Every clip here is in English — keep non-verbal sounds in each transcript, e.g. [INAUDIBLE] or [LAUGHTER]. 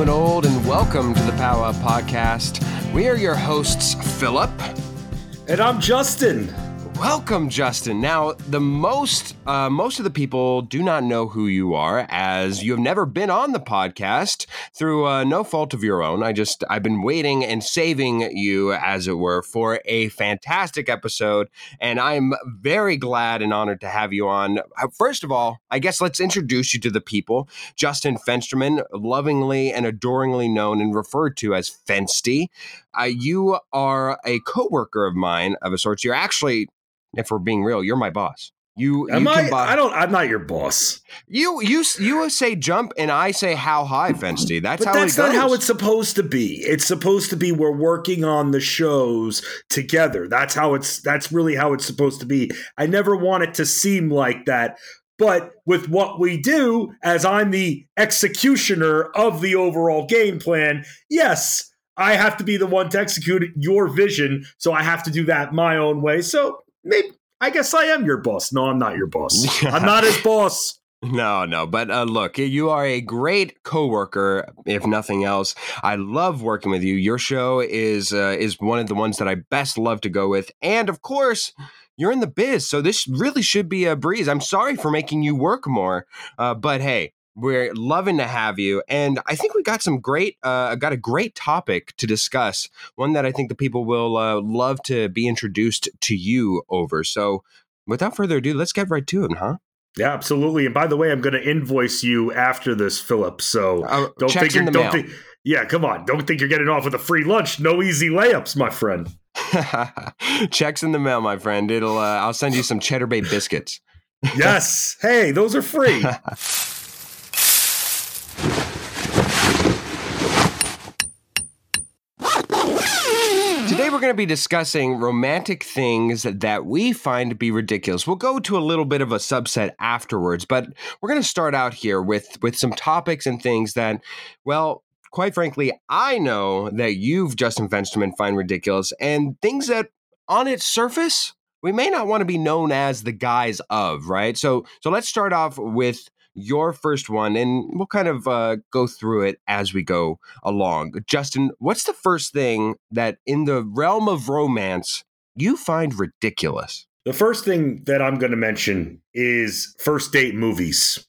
new and old, and welcome to the Power Up Podcast. We are your hosts, Philip. And I'm Justin. Welcome, Justin. Now, the most uh, most of the people do not know who you are, as you have never been on the podcast through uh, no fault of your own. I just I've been waiting and saving you, as it were, for a fantastic episode, and I'm very glad and honored to have you on. Uh, first of all, I guess let's introduce you to the people. Justin Fensterman, lovingly and adoringly known and referred to as Fensty. Uh, you are a coworker of mine of a sort. You're actually if we're being real, you're my boss. You, Am you I? I don't. I'm not your boss. You you you say jump and I say how high, Fensty. That's but how that's it not how it's supposed to be. It's supposed to be we're working on the shows together. That's how it's. That's really how it's supposed to be. I never want it to seem like that. But with what we do, as I'm the executioner of the overall game plan, yes, I have to be the one to execute your vision. So I have to do that my own way. So maybe I guess I am your boss. No, I'm not your boss. [LAUGHS] I'm not his boss. No, no, but uh, look, you are a great coworker, if nothing else. I love working with you. Your show is uh, is one of the ones that I best love to go with, and of course, you're in the biz, so this really should be a breeze. I'm sorry for making you work more, uh, but hey, we're loving to have you, and I think we got some great, uh, got a great topic to discuss. One that I think the people will uh, love to be introduced to you over. So, without further ado, let's get right to it, huh? Yeah, absolutely. And by the way, I'm going to invoice you after this, Philip. So uh, don't think you're, don't think. Yeah, come on. Don't think you're getting off with a free lunch. No easy layups, my friend. [LAUGHS] Checks in the mail, my friend. It'll. Uh, I'll send you some Cheddar Bay biscuits. yes. Hey, those are free. [LAUGHS] we're going to be discussing romantic things that we find to be ridiculous. We'll go to a little bit of a subset afterwards, but we're going to start out here with, with some topics and things that, well, quite frankly, I know that you've, Justin Fensterman, find ridiculous and things that on its surface, we may not want to be known as the guys of, right? So, so let's start off with your first one, and we'll kind of uh, go through it as we go along. Justin, what's the first thing that in the realm of romance you find ridiculous? The first thing that I'm going to mention is first date movies.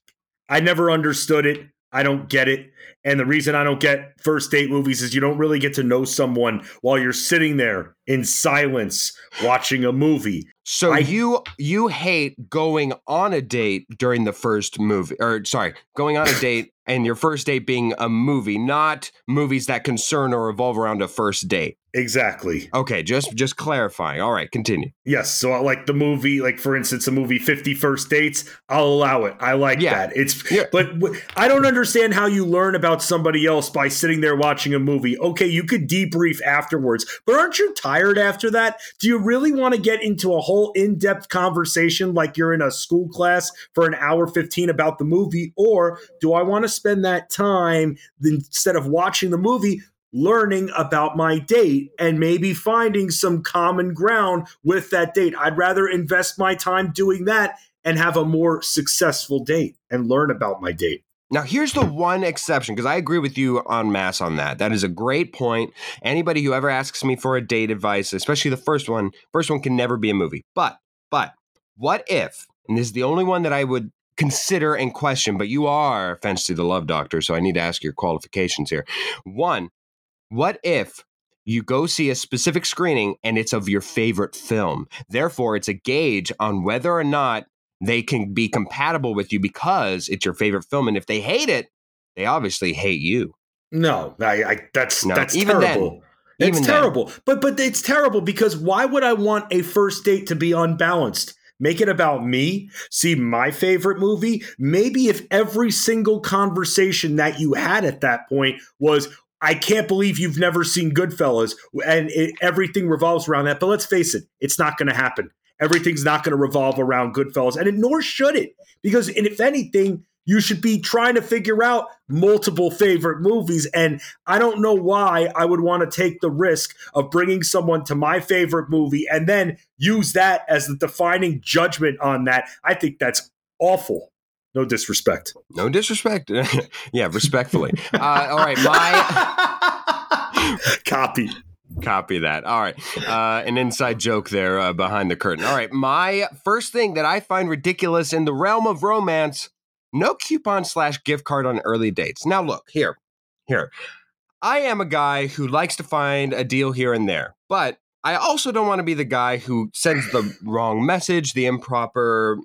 I never understood it. I don't get it. And the reason I don't get first date movies is you don't really get to know someone while you're sitting there in silence watching a movie. So I, you you hate going on a date during the first movie or sorry, going on a [LAUGHS] date and your first date being a movie, not movies that concern or revolve around a first date. Exactly. Okay, just just clarifying. All right, continue. Yes, so I like the movie, like for instance, the movie Fifty First Dates, I'll allow it. I like yeah. that. It's yeah. but w- I don't understand how you learn about somebody else by sitting there watching a movie. Okay, you could debrief afterwards, but aren't you tired after that? Do you really want to get into a whole in-depth conversation like you're in a school class for an hour 15 about the movie or do I want to spend that time instead of watching the movie learning about my date and maybe finding some common ground with that date. I'd rather invest my time doing that and have a more successful date and learn about my date. Now, here's the one exception because I agree with you on mass on that. That is a great point. Anybody who ever asks me for a date advice, especially the first one, first one can never be a movie. But, but, what if, and this is the only one that I would consider and question, but you are Fensty the love doctor, so I need to ask your qualifications here. One, what if you go see a specific screening and it's of your favorite film? Therefore, it's a gauge on whether or not they can be compatible with you because it's your favorite film. And if they hate it, they obviously hate you. No, I, I that's no, that's even terrible. Then, it's terrible. Then. But but it's terrible because why would I want a first date to be unbalanced? Make it about me, see my favorite movie. Maybe if every single conversation that you had at that point was, I can't believe you've never seen Goodfellas, and it, everything revolves around that. But let's face it, it's not going to happen. Everything's not going to revolve around Goodfellas, and it, nor should it, because if anything, you should be trying to figure out multiple favorite movies. And I don't know why I would want to take the risk of bringing someone to my favorite movie and then use that as the defining judgment on that. I think that's awful. No disrespect. No disrespect. [LAUGHS] yeah, respectfully. Uh, all right, my [LAUGHS] [LAUGHS] copy. Copy that. All right. Uh, an inside joke there uh, behind the curtain. All right. My first thing that I find ridiculous in the realm of romance no coupon slash gift card on early dates. Now, look, here, here. I am a guy who likes to find a deal here and there, but I also don't want to be the guy who sends the wrong message, the improper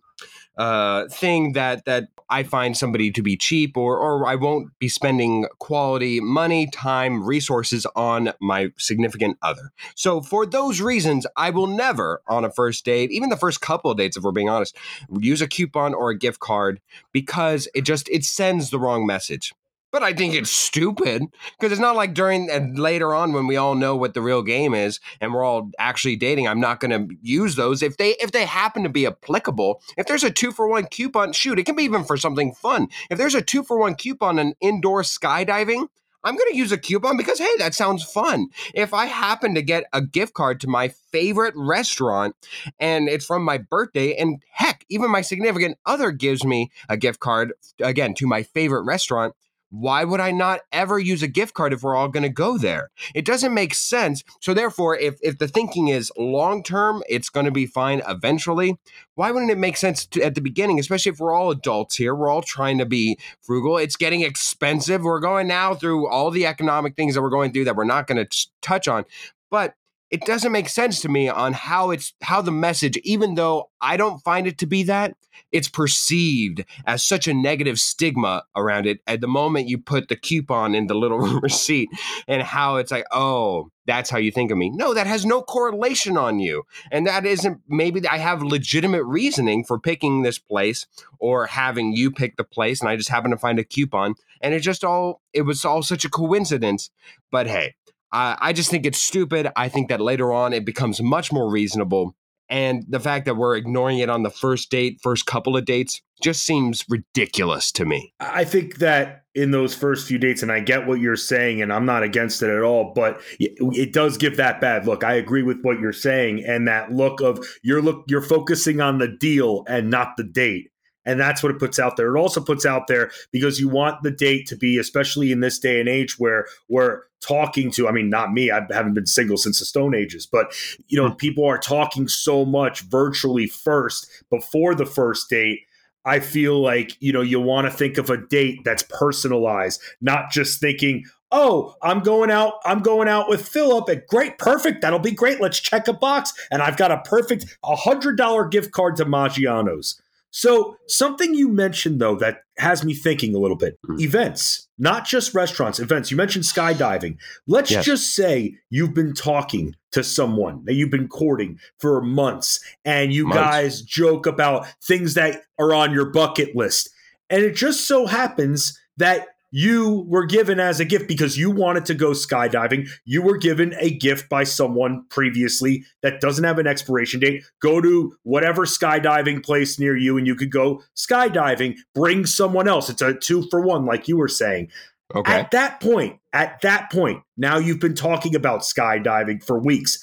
uh, thing that that I find somebody to be cheap, or or I won't be spending quality money, time, resources on my significant other. So for those reasons, I will never on a first date, even the first couple of dates, if we're being honest, use a coupon or a gift card because it just it sends the wrong message but I think it's stupid because it's not like during and later on when we all know what the real game is and we're all actually dating. I'm not going to use those if they if they happen to be applicable. If there's a two for one coupon, shoot, it can be even for something fun. If there's a two for one coupon on indoor skydiving, I'm going to use a coupon because, hey, that sounds fun. If I happen to get a gift card to my favorite restaurant and it's from my birthday, and heck, even my significant other gives me a gift card, again, to my favorite restaurant, why would I not ever use a gift card if we're all going to go there? It doesn't make sense. So therefore, if if the thinking is long term, it's going to be fine eventually. Why wouldn't it make sense to, at the beginning, especially if we're all adults here, we're all trying to be frugal. It's getting expensive. We're going now through all the economic things that we're going through that we're not going to touch on. But it doesn't make sense to me on how it's how the message even though i don't find it to be that it's perceived as such a negative stigma around it at the moment you put the coupon in the little [LAUGHS] receipt and how it's like oh that's how you think of me. No that has no correlation on you. And that isn't maybe i have legitimate reasoning for picking this place or having you pick the place and i just happen to find a coupon and it just all it was all such a coincidence. But hey I, I just think it's stupid. I think that later on it becomes much more reasonable. And the fact that we're ignoring it on the first date, first couple of dates, just seems ridiculous to me. I think that in those first few dates, and I get what you're saying, and I'm not against it at all, but it does give that bad look. I agree with what you're saying, and that look of you're look you're focusing on the deal and not the date and that's what it puts out there. It also puts out there because you want the date to be, especially in this day and age where we're talking to. I mean, not me. I haven't been single since the Stone Ages, but you know, hmm. people are talking so much virtually first before the first date. I feel like you know you want to think of a date that's personalized, not just thinking, oh, I'm going out, I'm going out with Philip at great, perfect. That'll be great. Let's check a box. And I've got a perfect $100 gift card to Maggiano's. So, something you mentioned though that has me thinking a little bit mm. events, not just restaurants, events. You mentioned skydiving. Let's yes. just say you've been talking to someone that you've been courting for months and you months. guys joke about things that are on your bucket list. And it just so happens that you were given as a gift because you wanted to go skydiving. You were given a gift by someone previously that doesn't have an expiration date. Go to whatever skydiving place near you and you could go skydiving. Bring someone else. It's a two for one, like you were saying. Okay. At that point, at that point, now you've been talking about skydiving for weeks.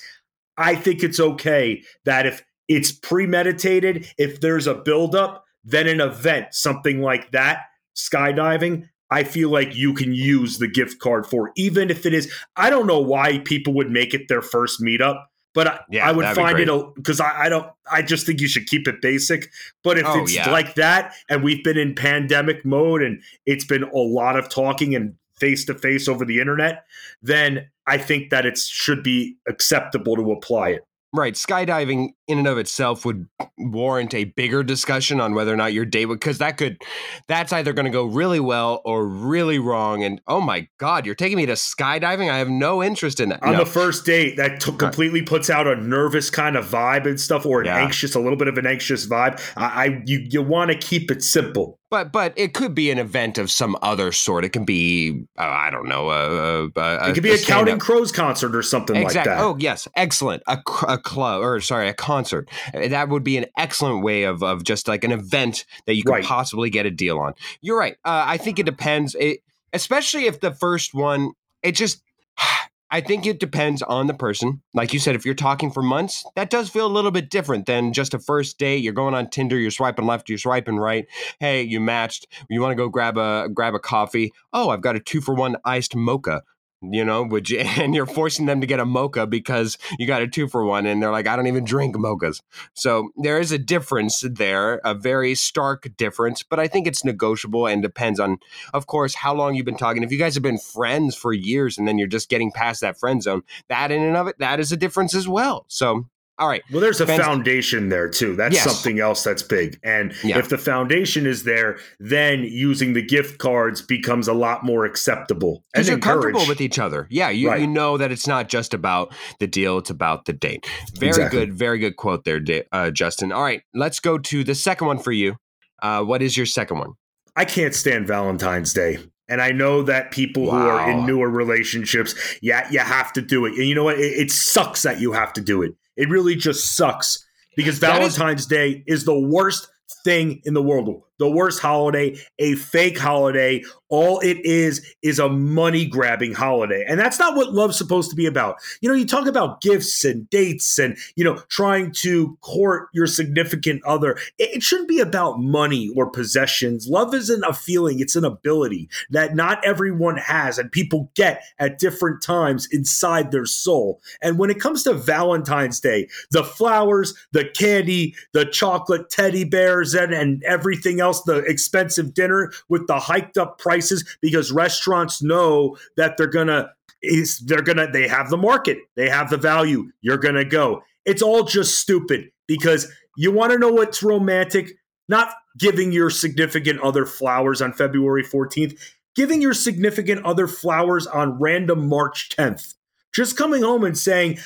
I think it's okay that if it's premeditated, if there's a buildup, then an event, something like that, skydiving, I feel like you can use the gift card for, even if it is. I don't know why people would make it their first meetup, but I, yeah, I would find it because I, I, don't. I just think you should keep it basic. But if oh, it's yeah. like that, and we've been in pandemic mode, and it's been a lot of talking and face to face over the internet, then I think that it should be acceptable to apply it. Right. Skydiving in and of itself would warrant a bigger discussion on whether or not your date would, because that could, that's either going to go really well or really wrong. And oh my God, you're taking me to skydiving? I have no interest in that. On no. the first date, that t- completely puts out a nervous kind of vibe and stuff, or an yeah. anxious, a little bit of an anxious vibe. I, I you, you want to keep it simple but but it could be an event of some other sort. It can be uh, I don't know. Uh, uh, it could be a, a Counting Crows concert or something exactly. like that. Oh yes, excellent. A, a club or sorry, a concert. Uh, that would be an excellent way of of just like an event that you could right. possibly get a deal on. You're right. Uh, I think it depends. It, especially if the first one, it just [SIGHS] I think it depends on the person. Like you said, if you're talking for months, that does feel a little bit different than just a first date. You're going on Tinder, you're swiping left, you're swiping right. Hey, you matched. You want to go grab a grab a coffee? Oh, I've got a two for one iced mocha you know, you, [LAUGHS] and you're forcing them to get a mocha because you got a two for one, and they're like, I don't even drink mochas. So there is a difference there, a very stark difference, but I think it's negotiable and depends on, of course, how long you've been talking. If you guys have been friends for years and then you're just getting past that friend zone, that in and of it, that is a difference as well. So all right. Well, there's a foundation there too. That's yes. something else that's big. And yeah. if the foundation is there, then using the gift cards becomes a lot more acceptable. Because you're comfortable with each other. Yeah, you, right. you know that it's not just about the deal; it's about the date. Very exactly. good, very good quote there, uh, Justin. All right, let's go to the second one for you. Uh, what is your second one? I can't stand Valentine's Day. And I know that people wow. who are in newer relationships, yeah, you have to do it. And you know what? It, it sucks that you have to do it. It really just sucks because Valentine's is- Day is the worst thing in the world. The worst holiday, a fake holiday, all it is is a money grabbing holiday. And that's not what love's supposed to be about. You know, you talk about gifts and dates and, you know, trying to court your significant other. It shouldn't be about money or possessions. Love isn't a feeling, it's an ability that not everyone has and people get at different times inside their soul. And when it comes to Valentine's Day, the flowers, the candy, the chocolate teddy bears, and, and everything else, the expensive dinner with the hiked up prices because restaurants know that they're gonna is they're gonna they have the market, they have the value. You're gonna go. It's all just stupid because you want to know what's romantic, not giving your significant other flowers on February 14th, giving your significant other flowers on random March 10th. Just coming home and saying,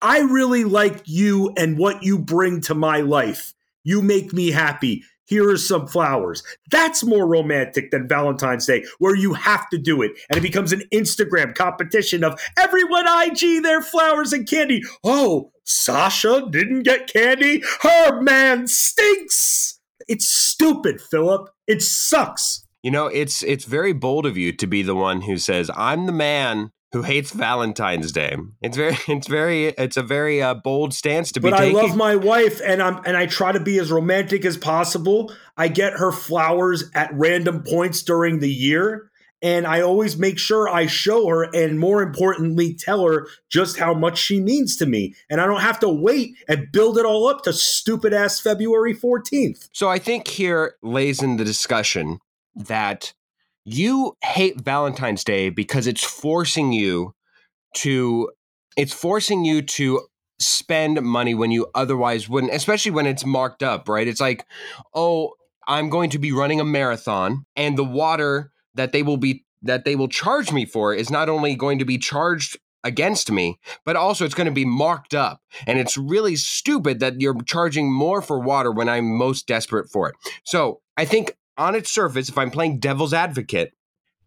I really like you and what you bring to my life. You make me happy here are some flowers. That's more romantic than Valentine's Day, where you have to do it. And it becomes an Instagram competition of everyone IG their flowers and candy. Oh, Sasha didn't get candy? Her man stinks. It's stupid, Philip. It sucks. You know, it's it's very bold of you to be the one who says, "I'm the man who hates Valentine's Day. It's very, [LAUGHS] it's very, it's a very uh, bold stance to be. But taking. I love my wife, and I'm and I try to be as romantic as possible. I get her flowers at random points during the year, and I always make sure I show her, and more importantly, tell her just how much she means to me, and I don't have to wait and build it all up to stupid ass February fourteenth. So I think here lays in the discussion that you hate Valentine's Day because it's forcing you to it's forcing you to spend money when you otherwise wouldn't, especially when it's marked up, right? It's like, "Oh, I'm going to be running a marathon and the water that they will be that they will charge me for is not only going to be charged against me, but also it's going to be marked up. And it's really stupid that you're charging more for water when I'm most desperate for it. So I think on its surface, if I'm playing devil's advocate,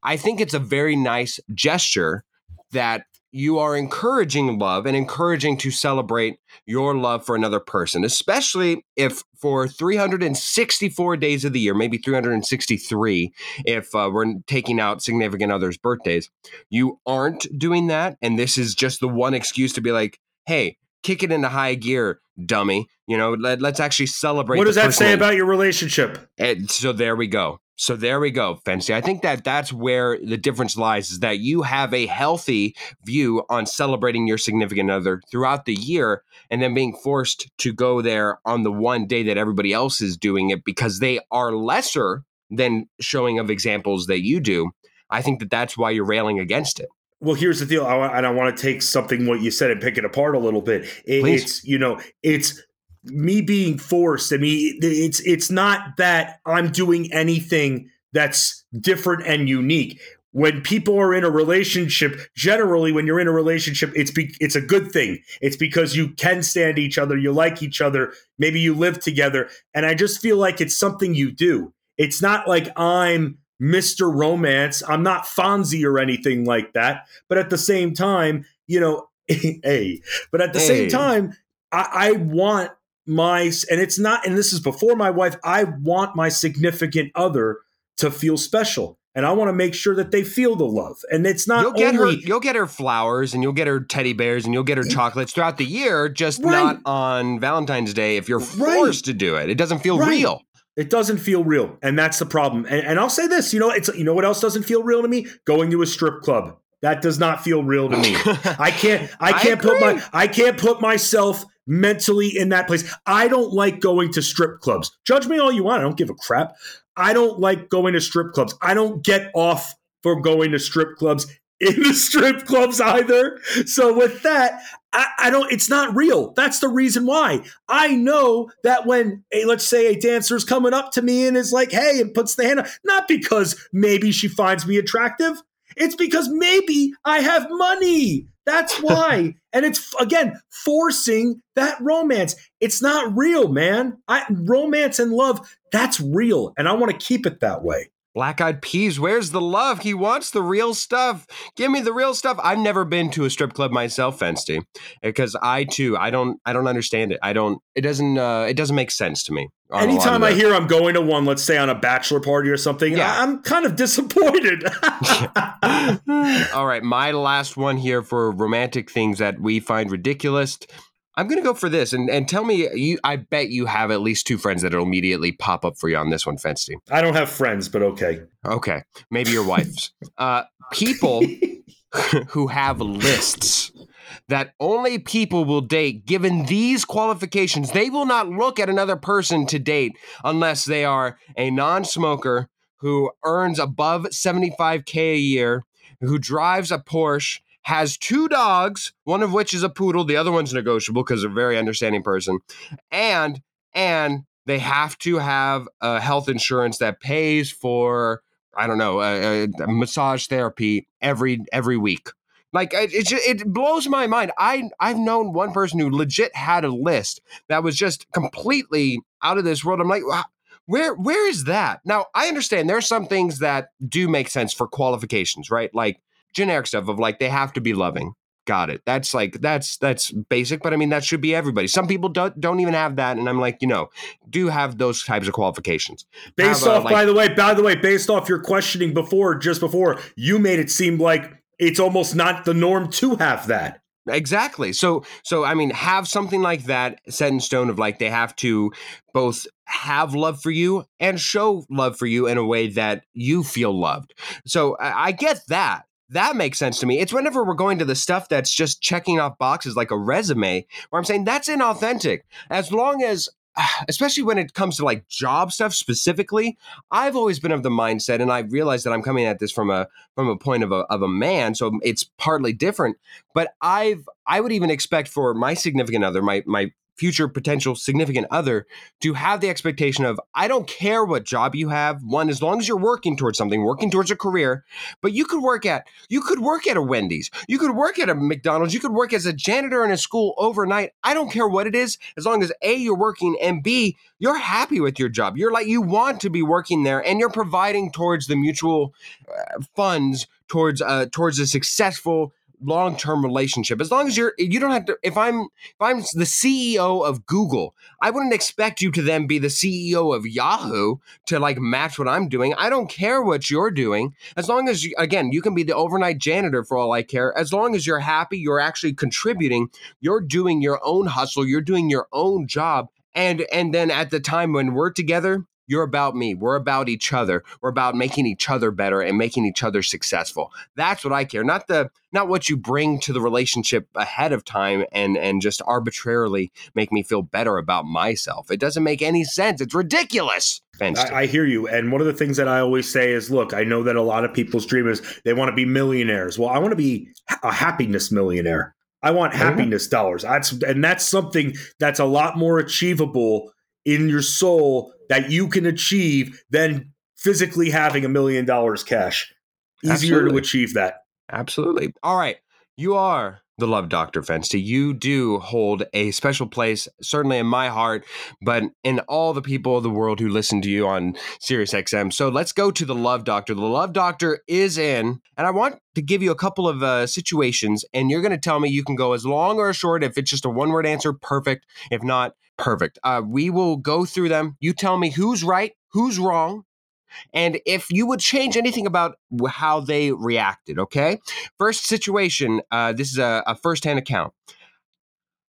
I think it's a very nice gesture that you are encouraging love and encouraging to celebrate your love for another person, especially if for 364 days of the year, maybe 363, if uh, we're taking out significant others' birthdays, you aren't doing that. And this is just the one excuse to be like, hey, kick it into high gear, dummy. You know, let, us actually celebrate. What does that say about your relationship? And so there we go. So there we go, Fancy. I think that that's where the difference lies is that you have a healthy view on celebrating your significant other throughout the year and then being forced to go there on the one day that everybody else is doing it because they are lesser than showing of examples that you do. I think that that's why you're railing against it. Well, here's the deal, I, and I want to take something what you said and pick it apart a little bit. It, it's you know, it's me being forced. I mean, it's it's not that I'm doing anything that's different and unique. When people are in a relationship, generally, when you're in a relationship, it's be, it's a good thing. It's because you can stand each other, you like each other, maybe you live together, and I just feel like it's something you do. It's not like I'm Mr. Romance. I'm not Fonzie or anything like that. But at the same time, you know, [LAUGHS] hey, but at the hey. same time, I, I want my, and it's not, and this is before my wife, I want my significant other to feel special. and I want to make sure that they feel the love. And it's not you'll get only, her you'll get her flowers and you'll get her teddy bears and you'll get her eh. chocolates throughout the year, just right. not on Valentine's Day if you're forced right. to do it. It doesn't feel right. real. It doesn't feel real, and that's the problem. And, and I'll say this, you know, it's you know what else doesn't feel real to me? Going to a strip club. That does not feel real to me. [LAUGHS] I can't I can't I put my I can't put myself mentally in that place. I don't like going to strip clubs. Judge me all you want. I don't give a crap. I don't like going to strip clubs. I don't get off for going to strip clubs in the [LAUGHS] strip clubs either. So with that, I, I, don't. It's not real. That's the reason why. I know that when a let's say a dancer is coming up to me and is like, "Hey," and puts the hand up, not because maybe she finds me attractive. It's because maybe I have money. That's [LAUGHS] why. and it's again forcing that romance. It's not real, man. I, romance and love, that's real. And I want to keep it that way. Black Eyed Peas, where's the love? He wants the real stuff. Give me the real stuff. I've never been to a strip club myself, Fensty, because I too, I don't, I don't understand it. I don't. It doesn't. Uh, it doesn't make sense to me. Anytime I hear I'm going to one, let's say on a bachelor party or something, yeah. I'm kind of disappointed. [LAUGHS] All right, my last one here for romantic things that we find ridiculous. I'm going to go for this and, and tell me you I bet you have at least two friends that'll immediately pop up for you on this one, Fensty. I don't have friends, but okay. Okay. Maybe your wife's. [LAUGHS] uh, people [LAUGHS] who have lists that only people will date given these qualifications. They will not look at another person to date unless they are a non-smoker who earns above 75k a year, who drives a Porsche has two dogs, one of which is a poodle, the other one's negotiable because they're a very understanding person, and and they have to have a health insurance that pays for I don't know a, a massage therapy every every week. Like it, it, it blows my mind. I I've known one person who legit had a list that was just completely out of this world. I'm like, where where is that? Now I understand there are some things that do make sense for qualifications, right? Like generic stuff of like they have to be loving. Got it. That's like that's that's basic, but I mean that should be everybody. Some people don't don't even have that, and I'm like, you know, do have those types of qualifications. Based have, off, like, by the way, by the way, based off your questioning before, just before, you made it seem like it's almost not the norm to have that. Exactly. So so I mean have something like that set in stone of like they have to both have love for you and show love for you in a way that you feel loved. So I, I get that that makes sense to me. It's whenever we're going to the stuff that's just checking off boxes like a resume, where I'm saying that's inauthentic. As long as, [SIGHS] especially when it comes to like job stuff specifically, I've always been of the mindset, and I realize that I'm coming at this from a from a point of a of a man, so it's partly different. But I've I would even expect for my significant other, my my future potential significant other to have the expectation of I don't care what job you have one as long as you're working towards something working towards a career but you could work at you could work at a Wendy's you could work at a McDonald's you could work as a janitor in a school overnight I don't care what it is as long as A you're working and B you're happy with your job you're like you want to be working there and you're providing towards the mutual uh, funds towards uh towards a successful long-term relationship. As long as you're you don't have to if i'm if i'm the ceo of google i wouldn't expect you to then be the ceo of yahoo to like match what i'm doing. I don't care what you're doing. As long as you, again you can be the overnight janitor for all i care. As long as you're happy you're actually contributing you're doing your own hustle you're doing your own job and and then at the time when we're together you're about me. We're about each other. We're about making each other better and making each other successful. That's what I care. Not the not what you bring to the relationship ahead of time and and just arbitrarily make me feel better about myself. It doesn't make any sense. It's ridiculous. I, I, hear you. And one of the things that I always say is, look, I know that a lot of people's dream is they want to be millionaires. Well, I want to be a happiness millionaire. I want happiness dollars. That's and that's something that's a lot more achievable in your soul that you can achieve than physically having a million dollars cash. Easier Absolutely. to achieve that. Absolutely. All right. You are the Love Doctor Fensty. You do hold a special place, certainly in my heart, but in all the people of the world who listen to you on SiriusXM. So let's go to the Love Doctor. The Love Doctor is in, and I want to give you a couple of uh, situations, and you're going to tell me you can go as long or as short. If it's just a one word answer, perfect. If not, perfect. Uh, we will go through them. You tell me who's right, who's wrong, and if you would change anything about how they reacted. Okay. First situation. Uh, this is a, a first-hand account.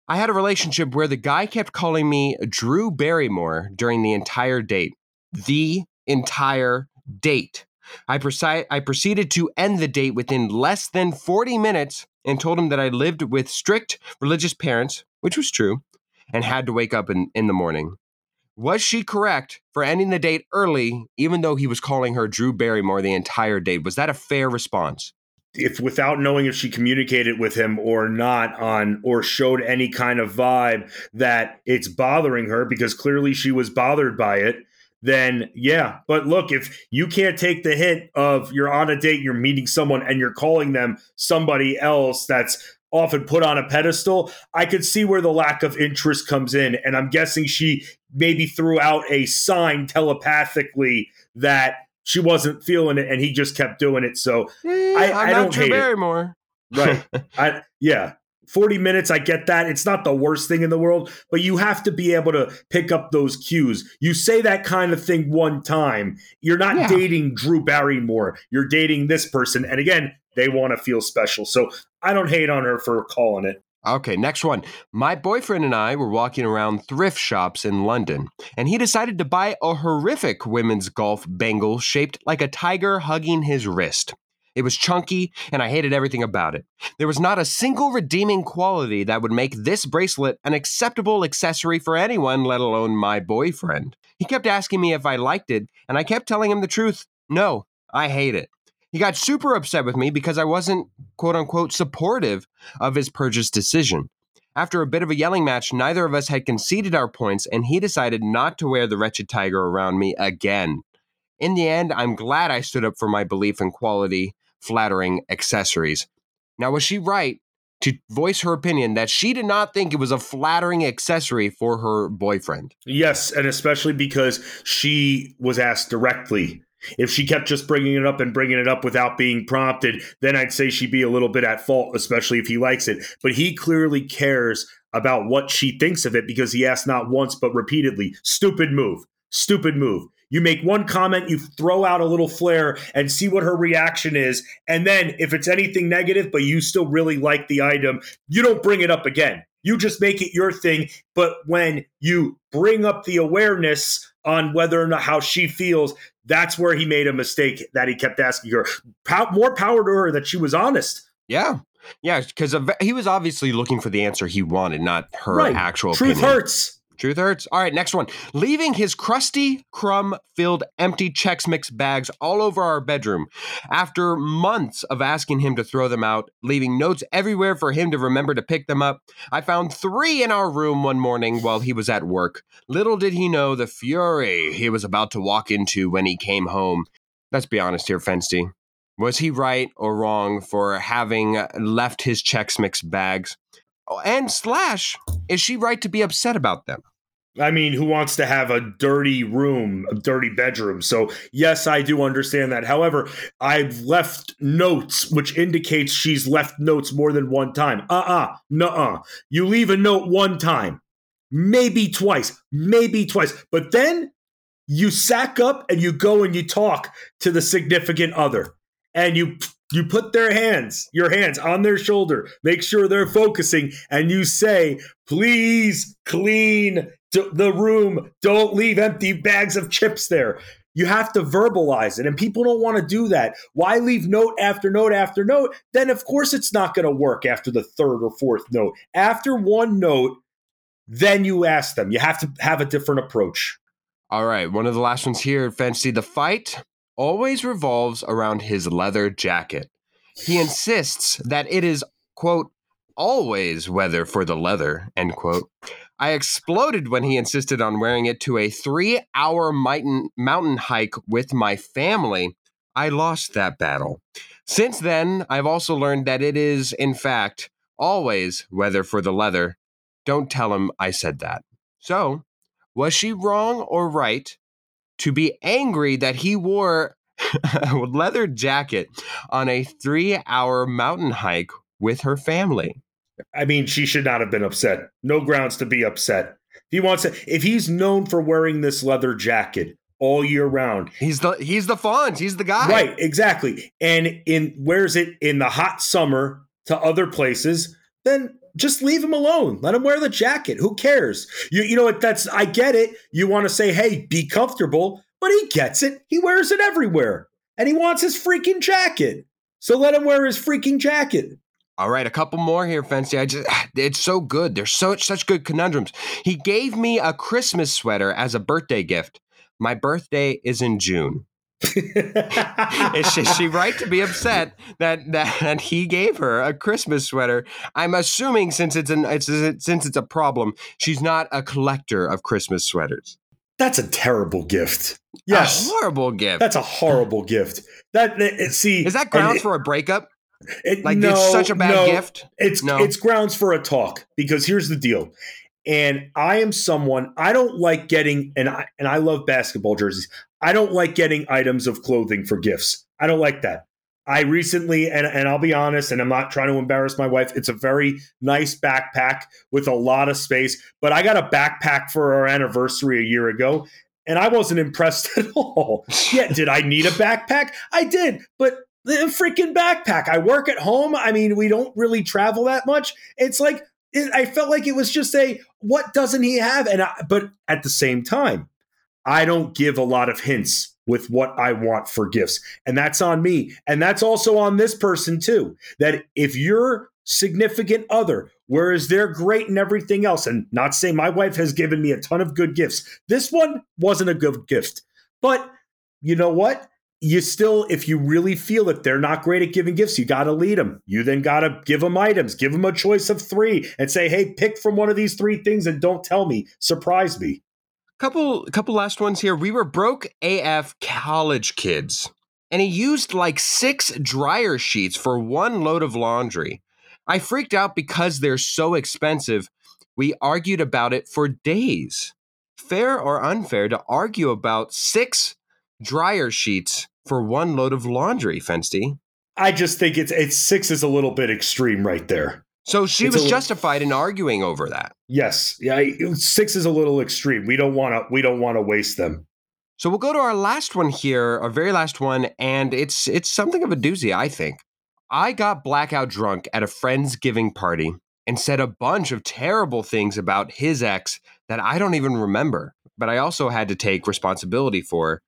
I had a relationship where the guy kept calling me Drew Barrymore during the entire date. The entire date. I, preci- I proceeded to end the date within less than 40 minutes and told him that I lived with strict religious parents, which was true, and had to wake up in, in the morning. Was she correct for ending the date early, even though he was calling her Drew Barrymore the entire date? Was that a fair response? If without knowing if she communicated with him or not on or showed any kind of vibe that it's bothering her because clearly she was bothered by it, then yeah. But look, if you can't take the hint of you're on a date, you're meeting someone, and you're calling them somebody else that's often put on a pedestal, I could see where the lack of interest comes in. And I'm guessing she maybe threw out a sign telepathically that she wasn't feeling it and he just kept doing it. So eh, I, I don't hate Barrymore. it. Right. [LAUGHS] I, yeah. 40 minutes, I get that. It's not the worst thing in the world, but you have to be able to pick up those cues. You say that kind of thing one time, you're not yeah. dating Drew Barrymore. You're dating this person. And again, they want to feel special. So I don't hate on her for calling it. Okay, next one. My boyfriend and I were walking around thrift shops in London, and he decided to buy a horrific women's golf bangle shaped like a tiger hugging his wrist. It was chunky, and I hated everything about it. There was not a single redeeming quality that would make this bracelet an acceptable accessory for anyone, let alone my boyfriend. He kept asking me if I liked it, and I kept telling him the truth no, I hate it. He got super upset with me because I wasn't, quote unquote, supportive of his purchase decision. After a bit of a yelling match, neither of us had conceded our points, and he decided not to wear the wretched tiger around me again. In the end, I'm glad I stood up for my belief in quality flattering accessories. Now, was she right to voice her opinion that she did not think it was a flattering accessory for her boyfriend? Yes, and especially because she was asked directly. If she kept just bringing it up and bringing it up without being prompted, then I'd say she'd be a little bit at fault, especially if he likes it. But he clearly cares about what she thinks of it because he asked not once but repeatedly. Stupid move. Stupid move. You make one comment, you throw out a little flare and see what her reaction is. And then if it's anything negative, but you still really like the item, you don't bring it up again. You just make it your thing. But when you bring up the awareness on whether or not how she feels, that's where he made a mistake that he kept asking her. more power to her that she was honest. Yeah. Yeah, because he was obviously looking for the answer he wanted, not her right. actual Truth opinion. hurts. Truth hurts. All right, next one. Leaving his crusty, crumb filled, empty Chex Mix bags all over our bedroom. After months of asking him to throw them out, leaving notes everywhere for him to remember to pick them up, I found three in our room one morning while he was at work. Little did he know the fury he was about to walk into when he came home. Let's be honest here, Fensty. Was he right or wrong for having left his Chex Mix bags? And slash, is she right to be upset about them? I mean, who wants to have a dirty room, a dirty bedroom? So, yes, I do understand that. However, I've left notes, which indicates she's left notes more than one time. Uh uh-uh, uh, nuh uh. You leave a note one time, maybe twice, maybe twice. But then you sack up and you go and you talk to the significant other and you you put their hands, your hands on their shoulder, make sure they're focusing, and you say, please clean the room. Don't leave empty bags of chips there. You have to verbalize it, and people don't want to do that. Why leave note after note after note? Then, of course, it's not going to work after the third or fourth note. After one note, then you ask them. You have to have a different approach. All right, one of the last ones here, Fancy. The fight always revolves around his leather jacket. He insists that it is, quote, always weather for the leather, end quote. I exploded when he insisted on wearing it to a three hour mountain, hike with my family. I lost that battle. Since then, I've also learned that it is, in fact, always weather for the leather. Don't tell him I said that. So, was she wrong or right to be angry that he wore [LAUGHS] a leather jacket on a three hour mountain hike with her family. I mean, she should not have been upset. No grounds to be upset. If he wants to, if he's known for wearing this leather jacket all year round. He's the he's the Fonz. He's the guy. Right, exactly. And in wears it in the hot summer to other places, then just leave him alone. Let him wear the jacket. Who cares? You you know what that's I get it. You want to say, "Hey, be comfortable," but he gets it. He wears it everywhere. And he wants his freaking jacket. So let him wear his freaking jacket. All right, a couple more here, Fancy. I just [SIGHS] it's so good. There's so such good conundrums. He gave me a Christmas sweater as a birthday gift. My birthday is in June. [LAUGHS] is, she, is she right to be upset that, that he gave her a Christmas sweater? I'm assuming since it's an it's since it's a problem, she's not a collector of Christmas sweaters. That's a terrible gift. Yes, a horrible gift. That's a horrible gift. That see, is that grounds for a breakup? It, like no, it's such a bad no, gift. It's no. it's grounds for a talk because here's the deal. And I am someone I don't like getting and I and I love basketball jerseys. I don't like getting items of clothing for gifts. I don't like that. I recently, and, and I'll be honest, and I'm not trying to embarrass my wife, it's a very nice backpack with a lot of space. But I got a backpack for our anniversary a year ago, and I wasn't impressed [LAUGHS] at all. yeah, did I need a backpack? I did, but the freaking backpack. I work at home. I mean, we don't really travel that much. It's like it, I felt like it was just a what doesn't he have? And I, but at the same time, I don't give a lot of hints with what I want for gifts, and that's on me, and that's also on this person too. That if your significant other, whereas they're great and everything else, and not saying my wife has given me a ton of good gifts, this one wasn't a good gift, but you know what? You still, if you really feel that they're not great at giving gifts, you got to lead them. You then got to give them items, give them a choice of three, and say, "Hey, pick from one of these three things, and don't tell me, surprise me." Couple, couple last ones here. We were broke AF college kids, and he used like six dryer sheets for one load of laundry. I freaked out because they're so expensive. We argued about it for days. Fair or unfair to argue about six dryer sheets for one load of laundry, Fensty. I just think it's it's six is a little bit extreme right there. So she it's was justified in arguing over that. Yes, yeah, six is a little extreme. We don't want to we don't want to waste them. So we'll go to our last one here, our very last one, and it's it's something of a doozy, I think. I got blackout drunk at a friend's giving party and said a bunch of terrible things about his ex that I don't even remember, but I also had to take responsibility for.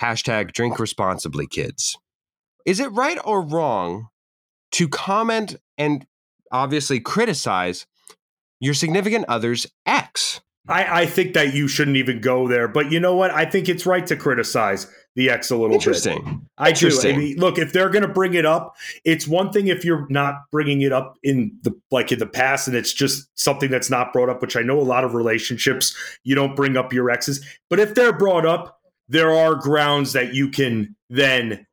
Hashtag drink responsibly, kids. Is it right or wrong to comment and obviously criticize your significant other's ex? I, I, think that you shouldn't even go there. But you know what? I think it's right to criticize the ex a little Interesting. bit. I Interesting. do. I mean, look, if they're going to bring it up, it's one thing if you're not bringing it up in the like in the past, and it's just something that's not brought up. Which I know a lot of relationships you don't bring up your exes, but if they're brought up, there are grounds that you can then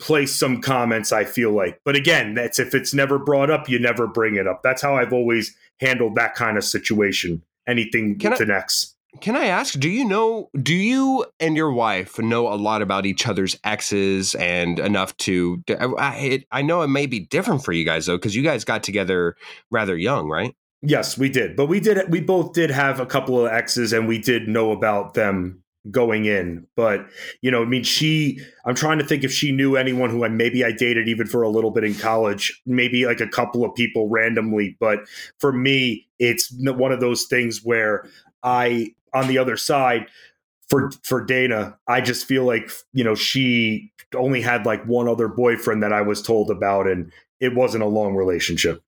place some comments i feel like. But again that's if it's never brought up you never bring it up. That's how i've always handled that kind of situation. Anything can with I, an ex. Can i ask do you know do you and your wife know a lot about each other's exes and enough to i, it, I know it may be different for you guys though because you guys got together rather young right? Yes we did. But we did we both did have a couple of exes and we did know about them going in. But, you know, I mean, she, I'm trying to think if she knew anyone who I maybe I dated even for a little bit in college, maybe like a couple of people randomly. But for me, it's one of those things where I, on the other side, for for Dana, I just feel like you know she only had like one other boyfriend that I was told about, and it wasn't a long relationship.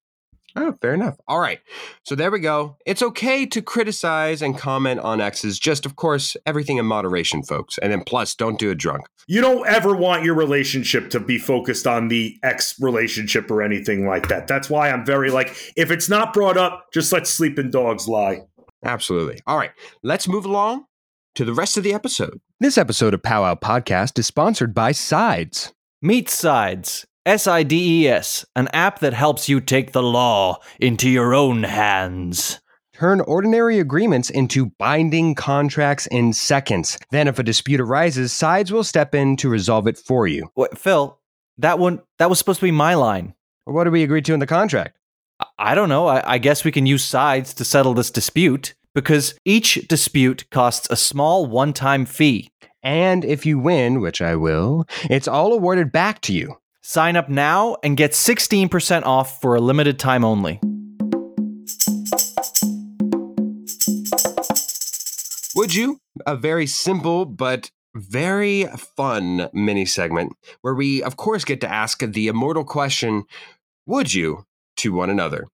Oh, fair enough. All right. So there we go. It's okay to criticize and comment on exes, just of course, everything in moderation, folks. And then plus, don't do it drunk. You don't ever want your relationship to be focused on the ex relationship or anything like that. That's why I'm very like, if it's not brought up, just let sleeping dogs lie. Absolutely. All right. Let's move along to the rest of the episode. This episode of Powwow Podcast is sponsored by Sides. Meet Sides SIDES, an app that helps you take the law into your own hands. Turn ordinary agreements into binding contracts in seconds. Then, if a dispute arises, sides will step in to resolve it for you. What, Phil? That one that was supposed to be my line. What did we agree to in the contract? I, I don't know. I, I guess we can use sides to settle this dispute because each dispute costs a small one-time fee. And if you win, which I will, it's all awarded back to you. Sign up now and get 16% off for a limited time only. Would you? A very simple but very fun mini segment where we, of course, get to ask the immortal question Would you to one another?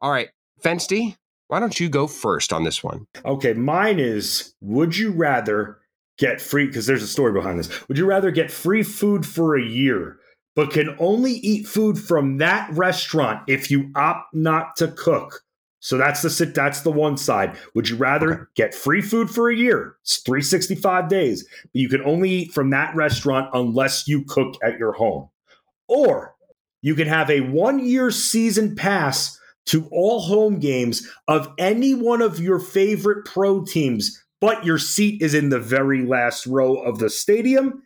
All right, Fensty, why don't you go first on this one? Okay, mine is Would you rather get free? Because there's a story behind this. Would you rather get free food for a year, but can only eat food from that restaurant if you opt not to cook? So that's the sit. That's the one side. Would you rather okay. get free food for a year? It's 365 days, but you can only eat from that restaurant unless you cook at your home. Or you can have a one year season pass to all home games of any one of your favorite pro teams, but your seat is in the very last row of the stadium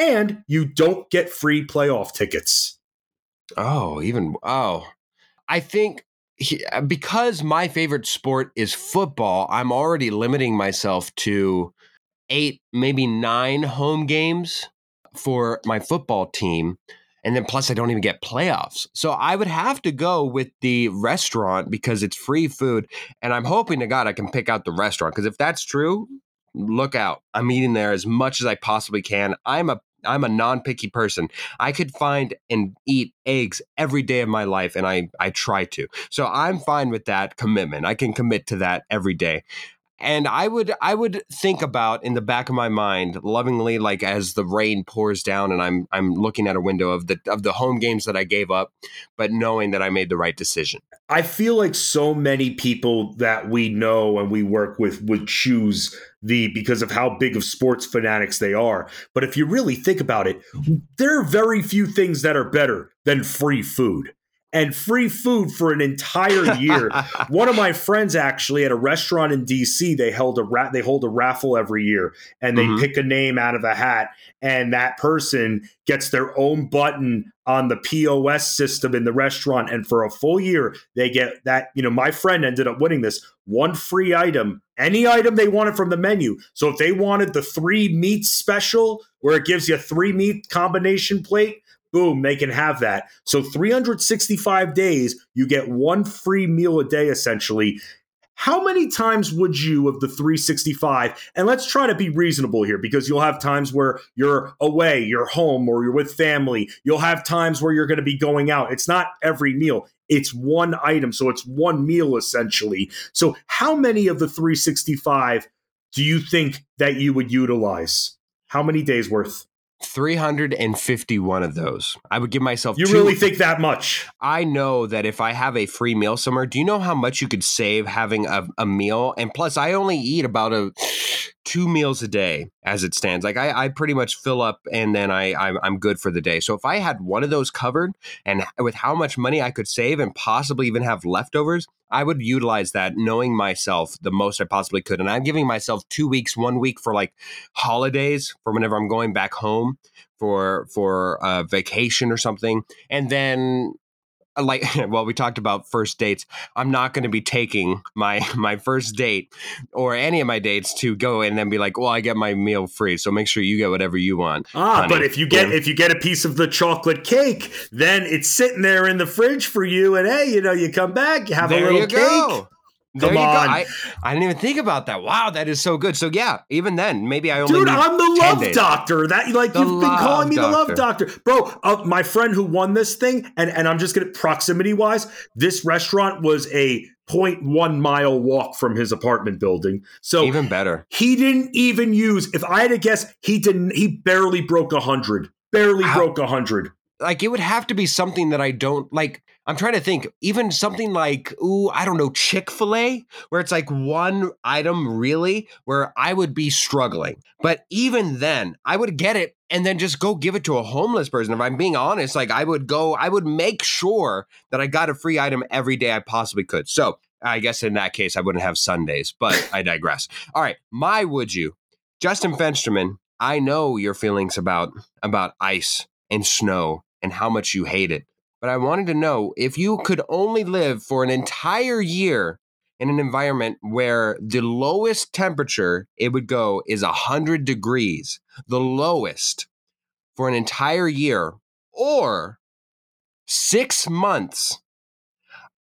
and you don't get free playoff tickets. Oh, even, oh. I think he, uh, because my favorite sport is football, I'm already limiting myself to eight, maybe nine home games for my football team. And then plus, I don't even get playoffs. So I would have to go with the restaurant because it's free food. And I'm hoping to God I can pick out the restaurant because if that's true, look out. I'm eating there as much as I possibly can. I'm a I'm a non-picky person. I could find and eat eggs every day of my life and I I try to. So I'm fine with that commitment. I can commit to that every day and i would i would think about in the back of my mind lovingly like as the rain pours down and i'm i'm looking at a window of the of the home games that i gave up but knowing that i made the right decision i feel like so many people that we know and we work with would choose the because of how big of sports fanatics they are. But if you really think about it there are very few things that are better than free food and free food for an entire year. [LAUGHS] One of my friends actually at a restaurant in DC, they held a rat they hold a raffle every year and they mm-hmm. pick a name out of a hat and that person gets their own button on the POS system in the restaurant and for a full year they get that, you know, my friend ended up winning this one free item, any item they wanted from the menu. So if they wanted the 3 meat special where it gives you a 3 meat combination plate, boom, they can have that. So 365 days, you get one free meal a day essentially. How many times would you of the 365? And let's try to be reasonable here because you'll have times where you're away, you're home, or you're with family. You'll have times where you're going to be going out. It's not every meal, it's one item. So it's one meal essentially. So, how many of the 365 do you think that you would utilize? How many days worth? 351 of those. I would give myself You two. really think that much? I know that if I have a free meal somewhere, do you know how much you could save having a, a meal? And plus, I only eat about a two meals a day as it stands. Like I, I pretty much fill up and then I, I'm, I'm good for the day. So if I had one of those covered and with how much money I could save and possibly even have leftovers, I would utilize that knowing myself the most I possibly could. And I'm giving myself two weeks, one week for like holidays for whenever I'm going back home for for a vacation or something. And then like [LAUGHS] well we talked about first dates i'm not going to be taking my [LAUGHS] my first date or any of my dates to go and then be like well i get my meal free so make sure you get whatever you want ah honey. but if you get yeah. if you get a piece of the chocolate cake then it's sitting there in the fridge for you and hey you know you come back you have there a little cake go. Come on. I, I, didn't even think about that. Wow, that is so good. So yeah, even then, maybe I only dude. I'm the love days. doctor. That like the you've been calling me doctor. the love doctor, bro. Uh, my friend who won this thing, and and I'm just gonna proximity wise, this restaurant was a 0.1 mile walk from his apartment building. So even better. He didn't even use. If I had to guess, he didn't. He barely broke a hundred. Barely How? broke a hundred like it would have to be something that I don't like. I'm trying to think, even something like, ooh, I don't know, Chick fil A, where it's like one item really, where I would be struggling. But even then, I would get it and then just go give it to a homeless person. If I'm being honest, like I would go, I would make sure that I got a free item every day I possibly could. So I guess in that case, I wouldn't have Sundays, but I digress. All right, my would you, Justin Fensterman, I know your feelings about about ice and snow and how much you hate it. But I wanted to know if you could only live for an entire year in an environment where the lowest temperature it would go is 100 degrees, the lowest for an entire year, or six months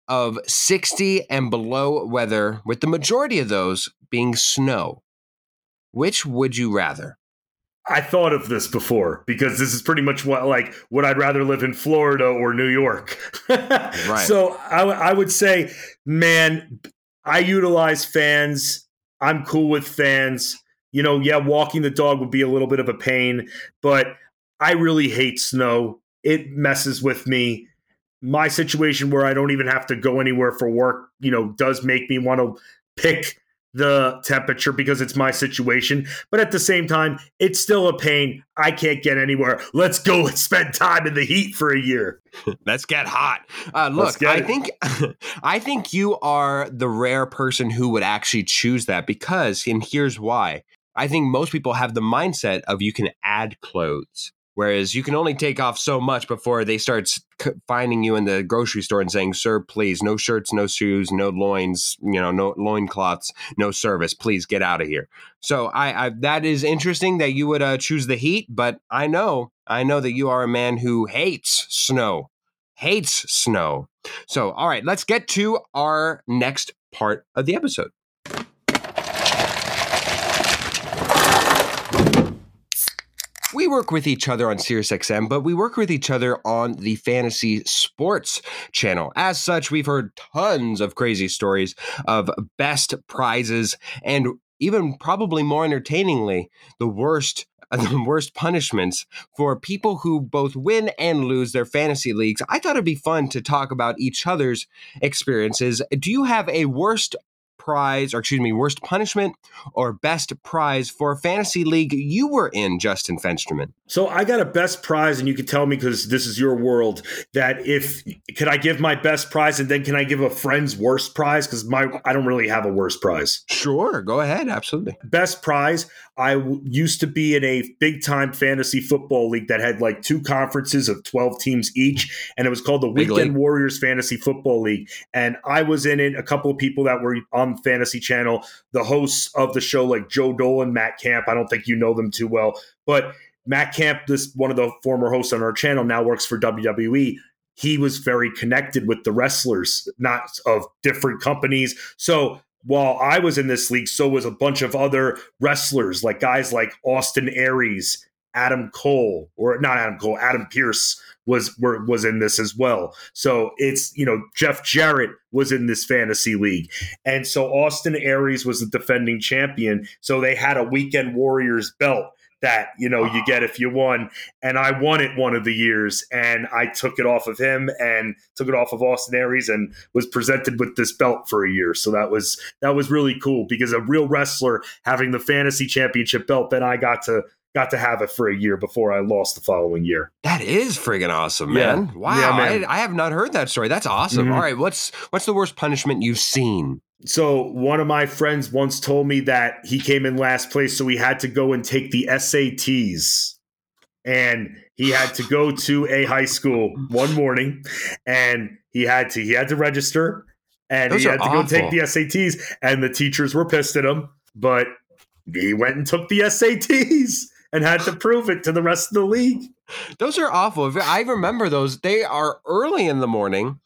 of 60 and below weather, with the majority of those being snow. Which would you rather? I thought of this before because this is pretty much what like would I'd rather live in Florida or New York. [LAUGHS] right. So I, I would say, man, I utilize fans. I'm cool with fans. You know, yeah, walking the dog would be a little bit of a pain, but I really hate snow. It messes with me. My situation where I don't even have to go anywhere for work, you know, does make me want to pick the temperature because it's my situation. But at the same time, it's still a pain. I can't get anywhere. Let's go and spend time in the heat for a year. [LAUGHS] Let's get hot. Uh, look, I think [LAUGHS] I think you are the rare person who would actually choose that because, and here's why. I think most people have the mindset of you can add clothes. Whereas you can only take off so much before they start finding you in the grocery store and saying, "Sir, please, no shirts, no shoes, no loins, you know, no loincloths, no service. Please get out of here." So I, I that is interesting that you would uh, choose the heat, but I know, I know that you are a man who hates snow, hates snow. So all right, let's get to our next part of the episode. We work with each other on SiriusXM, but we work with each other on the Fantasy Sports channel. As such, we've heard tons of crazy stories of best prizes and even probably more entertainingly, the worst [LAUGHS] the worst punishments for people who both win and lose their fantasy leagues. I thought it'd be fun to talk about each other's experiences. Do you have a worst prize, or excuse me, worst punishment or best prize for a fantasy league you were in, Justin Fensterman? So I got a best prize, and you can tell me because this is your world. That if can I give my best prize, and then can I give a friend's worst prize? Because my I don't really have a worst prize. Sure, go ahead. Absolutely. Best prize. I w- used to be in a big time fantasy football league that had like two conferences of 12 teams each. And it was called the Weekend Warriors Fantasy Football League. And I was in it. A couple of people that were on Fantasy Channel, the hosts of the show, like Joe Dolan, Matt Camp. I don't think you know them too well, but Matt Camp, this one of the former hosts on our channel, now works for WWE. He was very connected with the wrestlers, not of different companies. So while I was in this league, so was a bunch of other wrestlers, like guys like Austin Aries, Adam Cole, or not Adam Cole, Adam Pearce was were, was in this as well. So it's you know Jeff Jarrett was in this fantasy league, and so Austin Aries was the defending champion. So they had a Weekend Warriors belt that you know you get if you won and i won it one of the years and i took it off of him and took it off of austin aries and was presented with this belt for a year so that was that was really cool because a real wrestler having the fantasy championship belt then i got to got to have it for a year before i lost the following year that is friggin' awesome man yeah. wow yeah, man. I, I, have not heard that story that's awesome mm-hmm. All right what's what's the worst punishment you've seen so one of my friends once told me that he came in last place, so he had to go and take the SATs. And he had to go to a high school one morning and he had to he had to register and Those he had to awful. go take the SATs and the teachers were pissed at him, but he went and took the SATs and had to prove it to the rest of the league. Those are awful. I remember those. They are early in the morning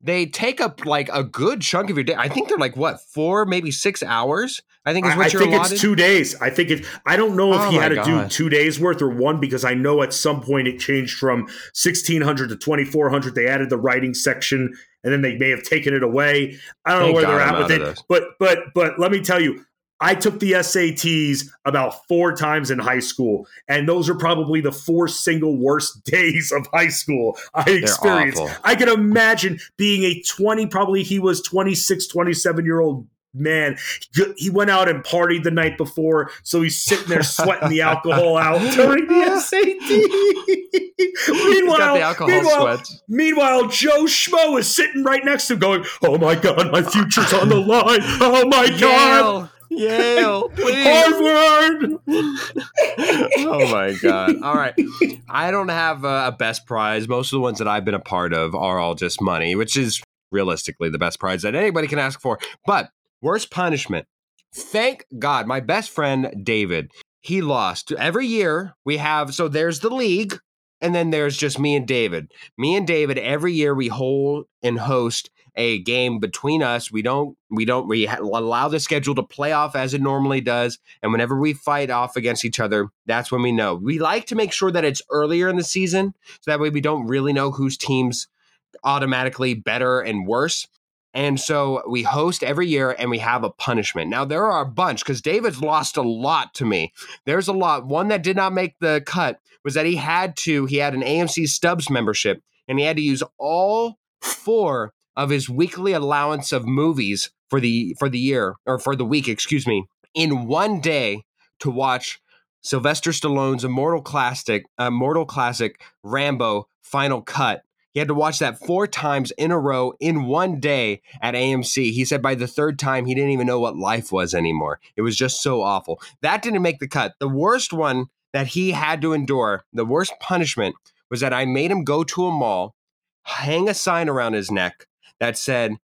they take up like a good chunk of your day. I think they're like what four, maybe six hours. I think is what I, you're think allotted. it's two days. I think it. I don't know if oh he had to God. do two days worth or one because I know at some point it changed from sixteen hundred to twenty four hundred. They added the writing section, and then they may have taken it away. I don't Thank know where God they're at with it. But but but let me tell you, I took the SATs about four times in high school, and those are probably the four single worst [LAUGHS] days of high school I experienced. I can imagine being a 20, probably he was 26, 27 year old man. He went out and partied the night before, so he's sitting there sweating the [LAUGHS] alcohol out during the [LAUGHS] SAT. meanwhile, meanwhile, meanwhile, Joe Schmo is sitting right next to him going, Oh my God, my future's on the line. Oh my God. Yale, [LAUGHS] please. Harvard. [LAUGHS] oh my god! All right, I don't have a best prize. Most of the ones that I've been a part of are all just money, which is realistically the best prize that anybody can ask for. But Worst punishment. Thank God, my best friend David, he lost. Every year we have, so there's the league, and then there's just me and David. Me and David, every year we hold and host a game between us. We don't we don't we allow the schedule to play off as it normally does, and whenever we fight off against each other, that's when we know. We like to make sure that it's earlier in the season, so that way we don't really know whose teams automatically better and worse. And so we host every year and we have a punishment. Now, there are a bunch because David's lost a lot to me. There's a lot. One that did not make the cut was that he had to, he had an AMC Stubs membership and he had to use all four of his weekly allowance of movies for the for the year or for the week, excuse me, in one day to watch Sylvester Stallone's Immortal Classic, uh, Immortal Classic Rambo Final Cut. He had to watch that four times in a row in one day at AMC. He said by the third time, he didn't even know what life was anymore. It was just so awful. That didn't make the cut. The worst one that he had to endure, the worst punishment, was that I made him go to a mall, hang a sign around his neck, that said,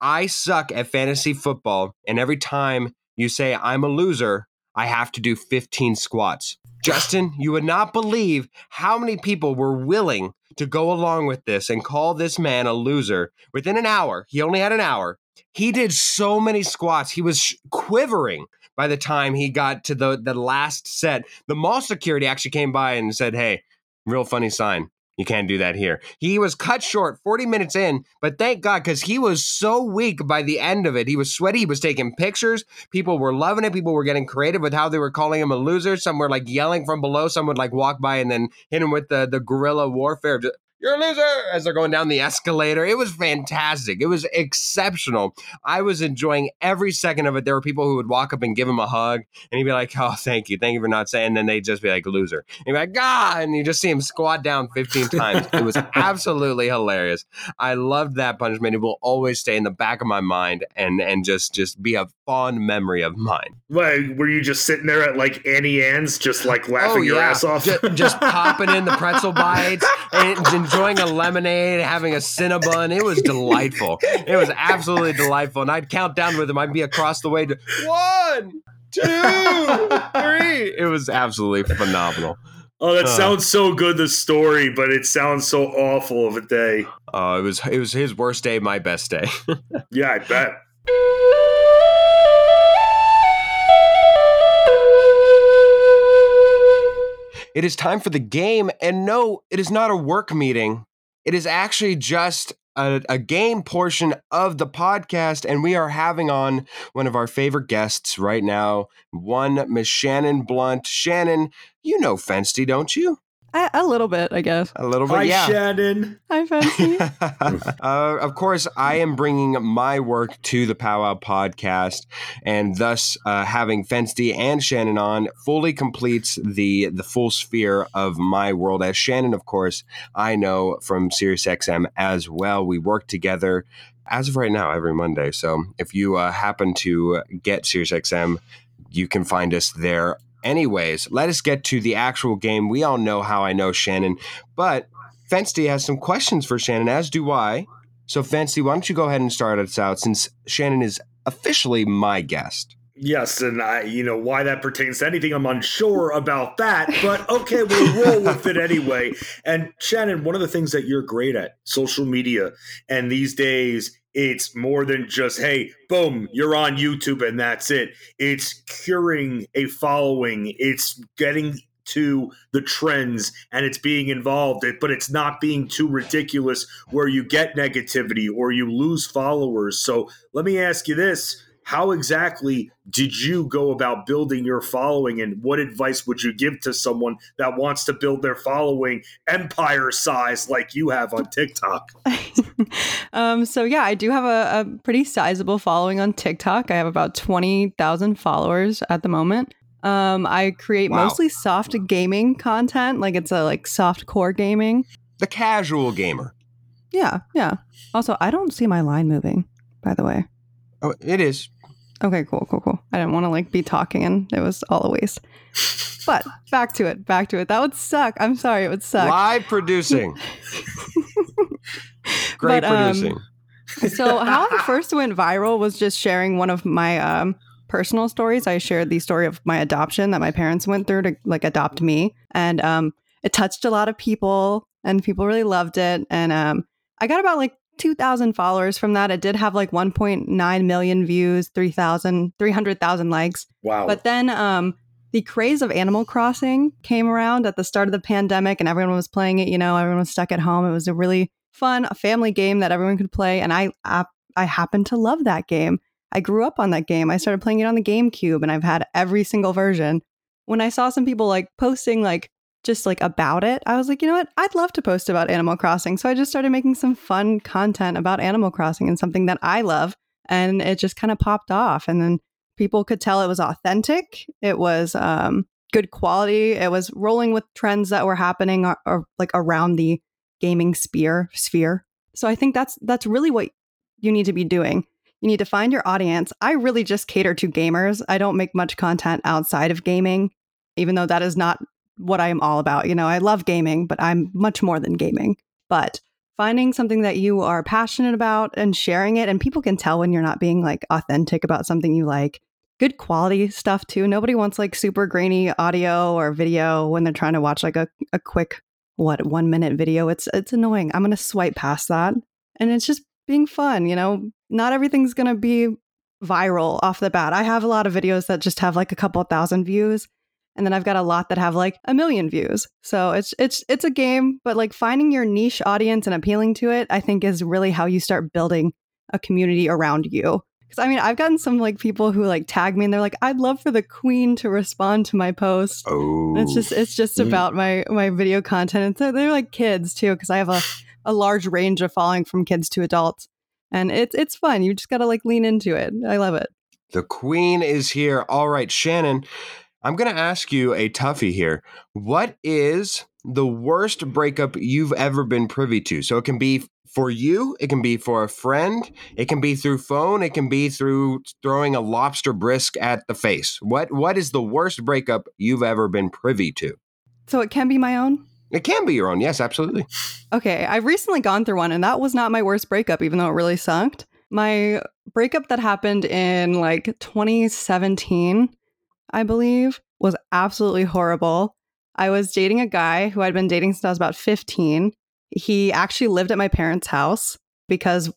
I suck at fantasy football, and every time you say I'm a loser, I have to do 15 squats. Justin, you would not believe how many people were willing to go along with this and call this man a loser within an hour. He only had an hour. He did so many squats. He was quivering by the time he got to the, the last set. The mall security actually came by and said, Hey, real funny sign. You can't do that here. He was cut short 40 minutes in, but thank God because he was so weak by the end of it. He was sweaty. He was taking pictures. People were loving it. People were getting creative with how they were calling him a loser. Some were like yelling from below. Some would like walk by and then hit him with the, the guerrilla warfare you're a loser as they're going down the escalator. It was fantastic. It was exceptional. I was enjoying every second of it. There were people who would walk up and give him a hug, and he'd be like, "Oh, thank you, thank you for not saying." And then they'd just be like, "Loser," and he'd be like, "God," and you just see him squat down 15 times. it was [LAUGHS] absolutely hilarious. I loved that punishment. It will always stay in the back of my mind and and just just be a fond memory of mine. Like, were you just sitting there at like Auntie Anne's, just like laughing oh, yeah. your ass off, just, just popping in the pretzel [LAUGHS] bites and enjoying a lemonade, having a Cinnabon. It was delightful. It was absolutely delightful. And I'd count down with him. I'd be across the way to one, two, [LAUGHS] three. It was absolutely phenomenal. Oh, that uh, sounds so good, the story, but it sounds so awful of a day. Oh, uh, it was it was his worst day, my best day. [LAUGHS] yeah, I bet. It is time for the game. And no, it is not a work meeting. It is actually just a, a, game portion of the podcast, and we are having on one of our favorite guests right now, one Miss Shannon Blunt. Shannon, you know Fensty, don't you? A, a, little bit, I guess. A little bit, Hi, yeah. Shannon. Hi, Fensty. [LAUGHS] uh, of course, I am bringing my work to the Powwow podcast, and thus uh, having Fensty and Shannon on fully completes the the full sphere of my world. As Shannon, of course, I know from SiriusXM as well. We work together as of right now every Monday. So if you uh, happen to get SiriusXM, you can find us there Anyways, let us get to the actual game. We all know how I know Shannon, but Fensty has some questions for Shannon, as do I. So, Fensty, why don't you go ahead and start us out since Shannon is officially my guest? Yes, and I, you know, why that pertains to anything, I'm unsure about that, but okay, we'll roll with it anyway. And Shannon, one of the things that you're great at, social media, and these days it's more than just, hey, boom, you're on YouTube and that's it. It's curing a following, it's getting to the trends and it's being involved but it's not being too ridiculous where you get negativity or you lose followers so let me ask you this how exactly did you go about building your following and what advice would you give to someone that wants to build their following empire size like you have on tiktok? [LAUGHS] Um, so yeah i do have a, a, pretty sizable following on tiktok. I have about 20000 followers at the moment. Um, i create wow. mostly soft gaming content like it's a like soft core gaming. The casual gamer. Yeah yeah. Also i don't see my line moving by the way. Oh, it is. Okay, cool, cool, cool. I didn't want to like be talking and it was all a waste. But back to it, back to it. That would suck. I'm sorry, it would suck. Live producing. [LAUGHS] Great but, um, producing. so how I first went viral was just sharing one of my um, personal stories. I shared the story of my adoption that my parents went through to like adopt me, and um, it touched a lot of people, and people really loved it. And um, I got about like 2,000 followers from that. It did have like 1.9 million views, 3,000, 300,000 likes. Wow. But then um, the craze of Animal Crossing came around at the start of the pandemic and everyone was playing it. You know, everyone was stuck at home. It was a really fun a family game that everyone could play. And I, I, I happened to love that game. I grew up on that game. I started playing it on the GameCube and I've had every single version. When I saw some people like posting like just like about it, I was like, you know what? I'd love to post about Animal Crossing. So I just started making some fun content about Animal Crossing and something that I love. And it just kind of popped off. And then people could tell it was authentic. It was um, good quality. It was rolling with trends that were happening or, or like around the gaming sphere sphere. So I think that's that's really what you need to be doing. You need to find your audience. I really just cater to gamers. I don't make much content outside of gaming, even though that is not what I am all about. You know, I love gaming, but I'm much more than gaming. But finding something that you are passionate about and sharing it, and people can tell when you're not being like authentic about something you like. Good quality stuff too. Nobody wants like super grainy audio or video when they're trying to watch like a, a quick, what, one minute video. It's it's annoying. I'm gonna swipe past that. And it's just being fun, you know. Not everything's gonna be viral off the bat. I have a lot of videos that just have like a couple thousand views and then I've got a lot that have like a million views. So it's it's it's a game, but like finding your niche audience and appealing to it, I think is really how you start building a community around you. Cuz I mean, I've gotten some like people who like tag me and they're like, "I'd love for the queen to respond to my post." Oh. it's just it's just mm. about my my video content. And so they're like kids too cuz I have a [SIGHS] a large range of following from kids to adults. And it's it's fun. You just got to like lean into it. I love it. The queen is here. All right, Shannon. I'm going to ask you a toughie here. What is the worst breakup you've ever been privy to? So it can be for you, it can be for a friend, it can be through phone, it can be through throwing a lobster bisque at the face. What what is the worst breakup you've ever been privy to? So it can be my own? It can be your own. Yes, absolutely. Okay, I've recently gone through one and that was not my worst breakup even though it really sucked. My breakup that happened in like 2017 I believe, was absolutely horrible. I was dating a guy who I'd been dating since I was about 15. He actually lived at my parents' house because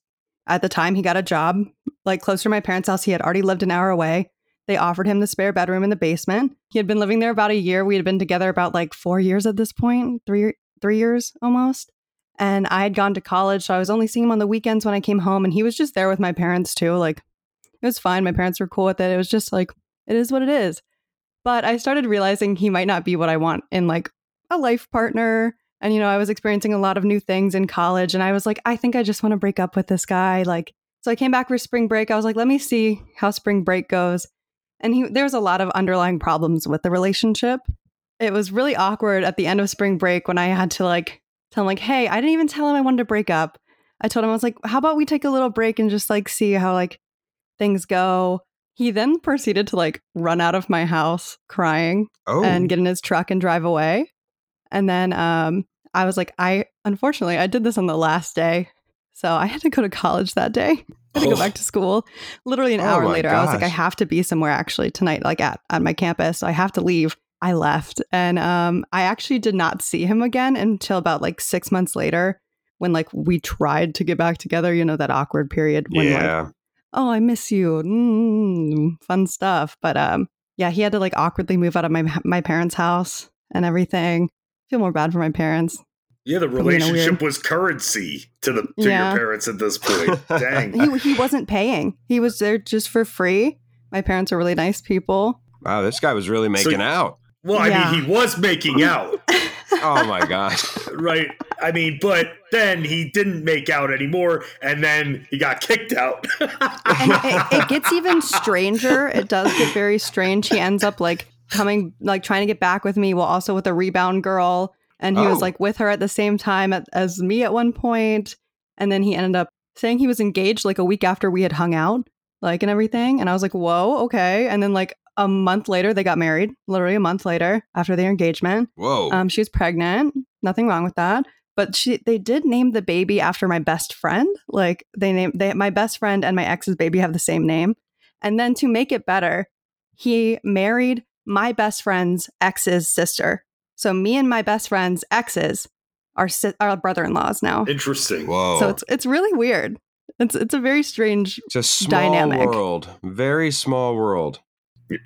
at the time he got a job like closer to my parents' house. He had already lived an hour away. They offered him the spare bedroom in the basement. He had been living there about a year. We had been together about like 4 years at this point, 3 3 years almost. And I had gone to college, so I was only seeing him on the weekends when I came home and he was just there with my parents too. Like it was fine. My parents were cool with it. It was just like it is what it is. But I started realizing he might not be what I want in like a life partner. And, you know, I was experiencing a lot of new things in college. And I was like, I think I just want to break up with this guy. Like, so I came back for spring break. I was like, let me see how spring break goes. And he, there was a lot of underlying problems with the relationship. It was really awkward at the end of spring break when I had to like tell him, like, hey, I didn't even tell him I wanted to break up. I told him, I was like, how about we take a little break and just like see how like things go? He then proceeded to like run out of my house crying oh. and get in his truck and drive away. And then um, I was like, I unfortunately I did this on the last day. So I had to go to college that day. I had to oh. go back to school. Literally an oh hour later, gosh. I was like, I have to be somewhere actually tonight, like at, at my campus. So I have to leave. I left. And um, I actually did not see him again until about like six months later when like we tried to get back together, you know, that awkward period when yeah. like oh, I miss you. Mm, fun stuff. But um, yeah, he had to like awkwardly move out of my my parents' house and everything. Feel more bad for my parents. Yeah, the relationship was currency to the to yeah. your parents at this point. [LAUGHS] Dang. he he wasn't paying. He was there just for free. My parents are really nice people. Wow, this guy was really making so, out. Well, I yeah. mean, he was making [LAUGHS] out. oh my gosh. [LAUGHS] right. I mean, but then he didn't make out anymore, and then he got kicked out. [LAUGHS] and it, it gets even stranger. It does get very strange. He ends up like coming, like trying to get back with me, while also with a rebound girl, and he oh. was like with her at the same time at, as me at one point, and then he ended up saying he was engaged like a week after we had hung out, like and everything, and I was like, whoa, okay, and then like a month later, they got married. Literally a month later after their engagement. Whoa. Um, she was pregnant. Nothing wrong with that. But she they did name the baby after my best friend. Like they named they my best friend and my ex's baby have the same name. And then to make it better, he married my best friend's ex's sister. So me and my best friend's exes are si- are brother-in-laws now. Interesting. Whoa. So it's it's really weird. It's it's a very strange it's a small dynamic. world. Very small world.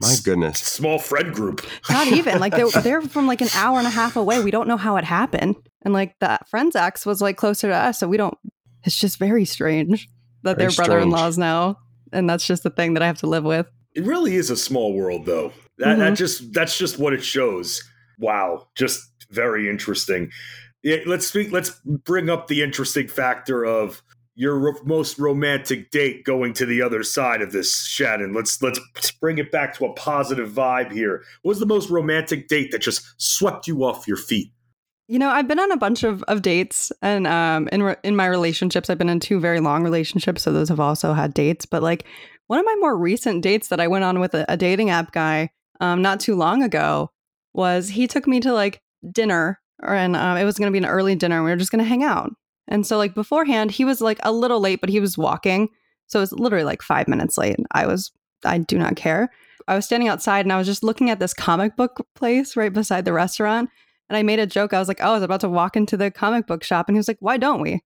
My goodness. Small friend group. Not even like they're [LAUGHS] they're from like an hour and a half away. We don't know how it happened, and like that friend's ex was like closer to us, so we don't. It's just very strange that Very they're brother-in-laws now, and that's just the thing that I have to live with. It really is a small world, though. That, Mhm. that just that's just what it shows. Wow, just very interesting. Yeah, let's speak. Let's bring up the interesting factor of your ro- most romantic date going to the other side of this, Shannon. Let's let's bring it back to a positive vibe here. What was the most romantic date that just swept you off your feet? You know, I've been on a bunch of, of dates, and um, in re- in my relationships, I've been in two very long relationships, so those have also had dates. But like one of my more recent dates that I went on with a, a dating app guy, um, not too long ago, was he took me to like dinner, and um, it was going to be an early dinner, and we were just going to hang out. And so like beforehand, he was like a little late, but he was walking, so it was literally like five minutes late. I was, I do not care. I was standing outside, and I was just looking at this comic book place right beside the restaurant. And I made a joke. I was like, oh, I was about to walk into the comic book shop. And he was like, why don't we?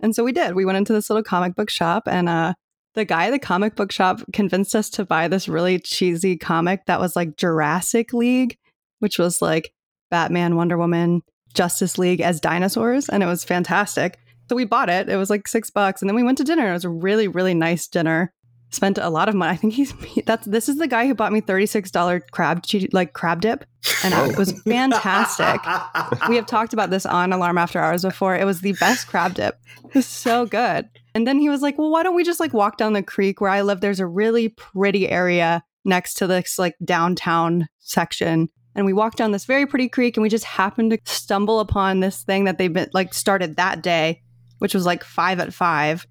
And so we did. We went into this little comic book shop, and uh, the guy at the comic book shop convinced us to buy this really cheesy comic that was like Jurassic League, which was like Batman, Wonder Woman, Justice League as dinosaurs. And it was fantastic. So we bought it. It was like six bucks. And then we went to dinner. It was a really, really nice dinner. Spent a lot of money. I think he's [LAUGHS] that's this is the guy who bought me $36 crab like crab dip. And it oh. was [LAUGHS] fantastic. We have talked about this on Alarm After Hours before. It was the best crab dip. It was so good. And then he was like, "Well, why don't we just like walk down the creek where I live? There's a really pretty area next to this like downtown section." And we walked down this very pretty creek, and we just happened to stumble upon this thing that they've been like started that day, which was like five at five,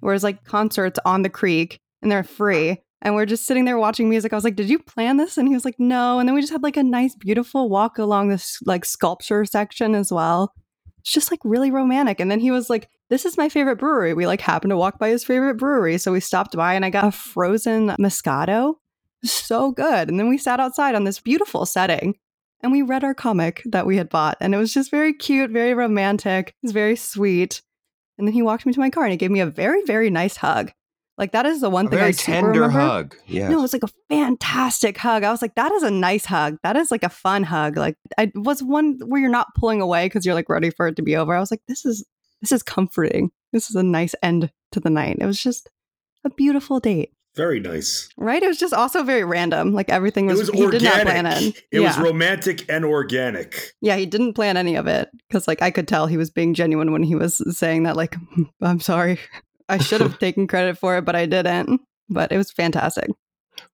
whereas like concerts on the creek and they're free. And we're just sitting there watching music. I was like, "Did you plan this?" And he was like, "No." And then we just had like a nice, beautiful walk along this like sculpture section as well. It's just like really romantic. And then he was like, "This is my favorite brewery." We like happened to walk by his favorite brewery, so we stopped by and I got a frozen Moscato. So good. And then we sat outside on this beautiful setting and we read our comic that we had bought. And it was just very cute, very romantic. It was very sweet. And then he walked me to my car and he gave me a very, very nice hug. Like that is the one A thing very I super tender remember. hug. Yeah. No, it was like a fantastic hug. I was like, that is a nice hug. That is like a fun hug. Like I was one where you're not pulling away because you're like ready for it to be over. I was like, this is this is comforting. This is a nice end to the night. It was just a beautiful date. Very nice. Right? It was just also very random. Like everything was, It was, was he did not plan organic. it. It yeah. was romantic and organic. yeah, he didn't plan any of it. Because like I could tell he was being genuine when he was saying that, like, hmm, I'm sorry. I should have [LAUGHS] taken credit for it, but I didn't. But it was fantastic.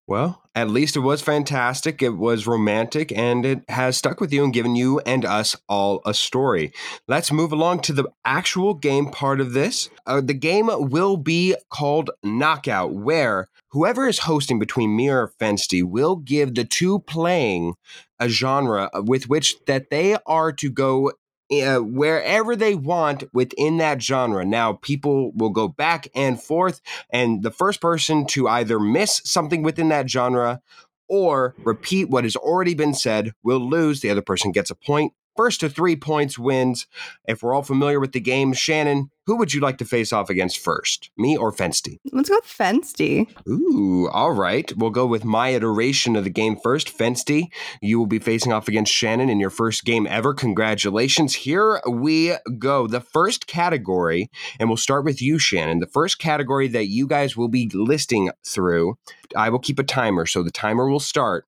Well, at least it was fantastic. It was romantic and it has stuck with you and given you and us all a story. Let's move along to the actual game part of this. Uh, the game will be called Knockout, where whoever is hosting between me or Fensty will give the two playing a genre with which that they are to go uh, wherever they want within that genre. Now, people will go back and forth, and the first person to either miss something within that genre or repeat what has already been said will lose. The other person gets a point. First to three points wins. If we're all familiar with the game, Shannon, who would you like to face off against first? Me or Fensty? Let's go with Fensty. Ooh, all right. We'll go with my iteration of the game first. Fensty, you will be facing off against Shannon in your first game ever. Congratulations. Here we go. The first category, and we'll start with you, Shannon. The first category that you guys will be listing through, I will keep a timer. So the timer will start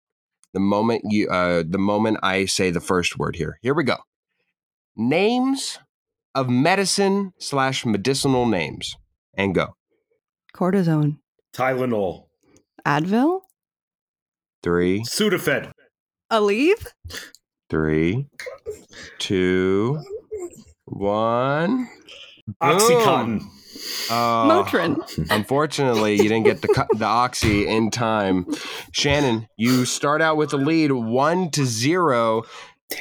the moment you uh the moment I say the first word here. Here we go. Names of medicine slash medicinal names. And go. Cortisone. Tylenol. Advil. Three. Sudafed. Aleve. three, two, one. Oxycontin. Oh, Motrin. [LAUGHS] Unfortunately, you didn't get the the oxy in time. Shannon, you start out with a lead one to zero.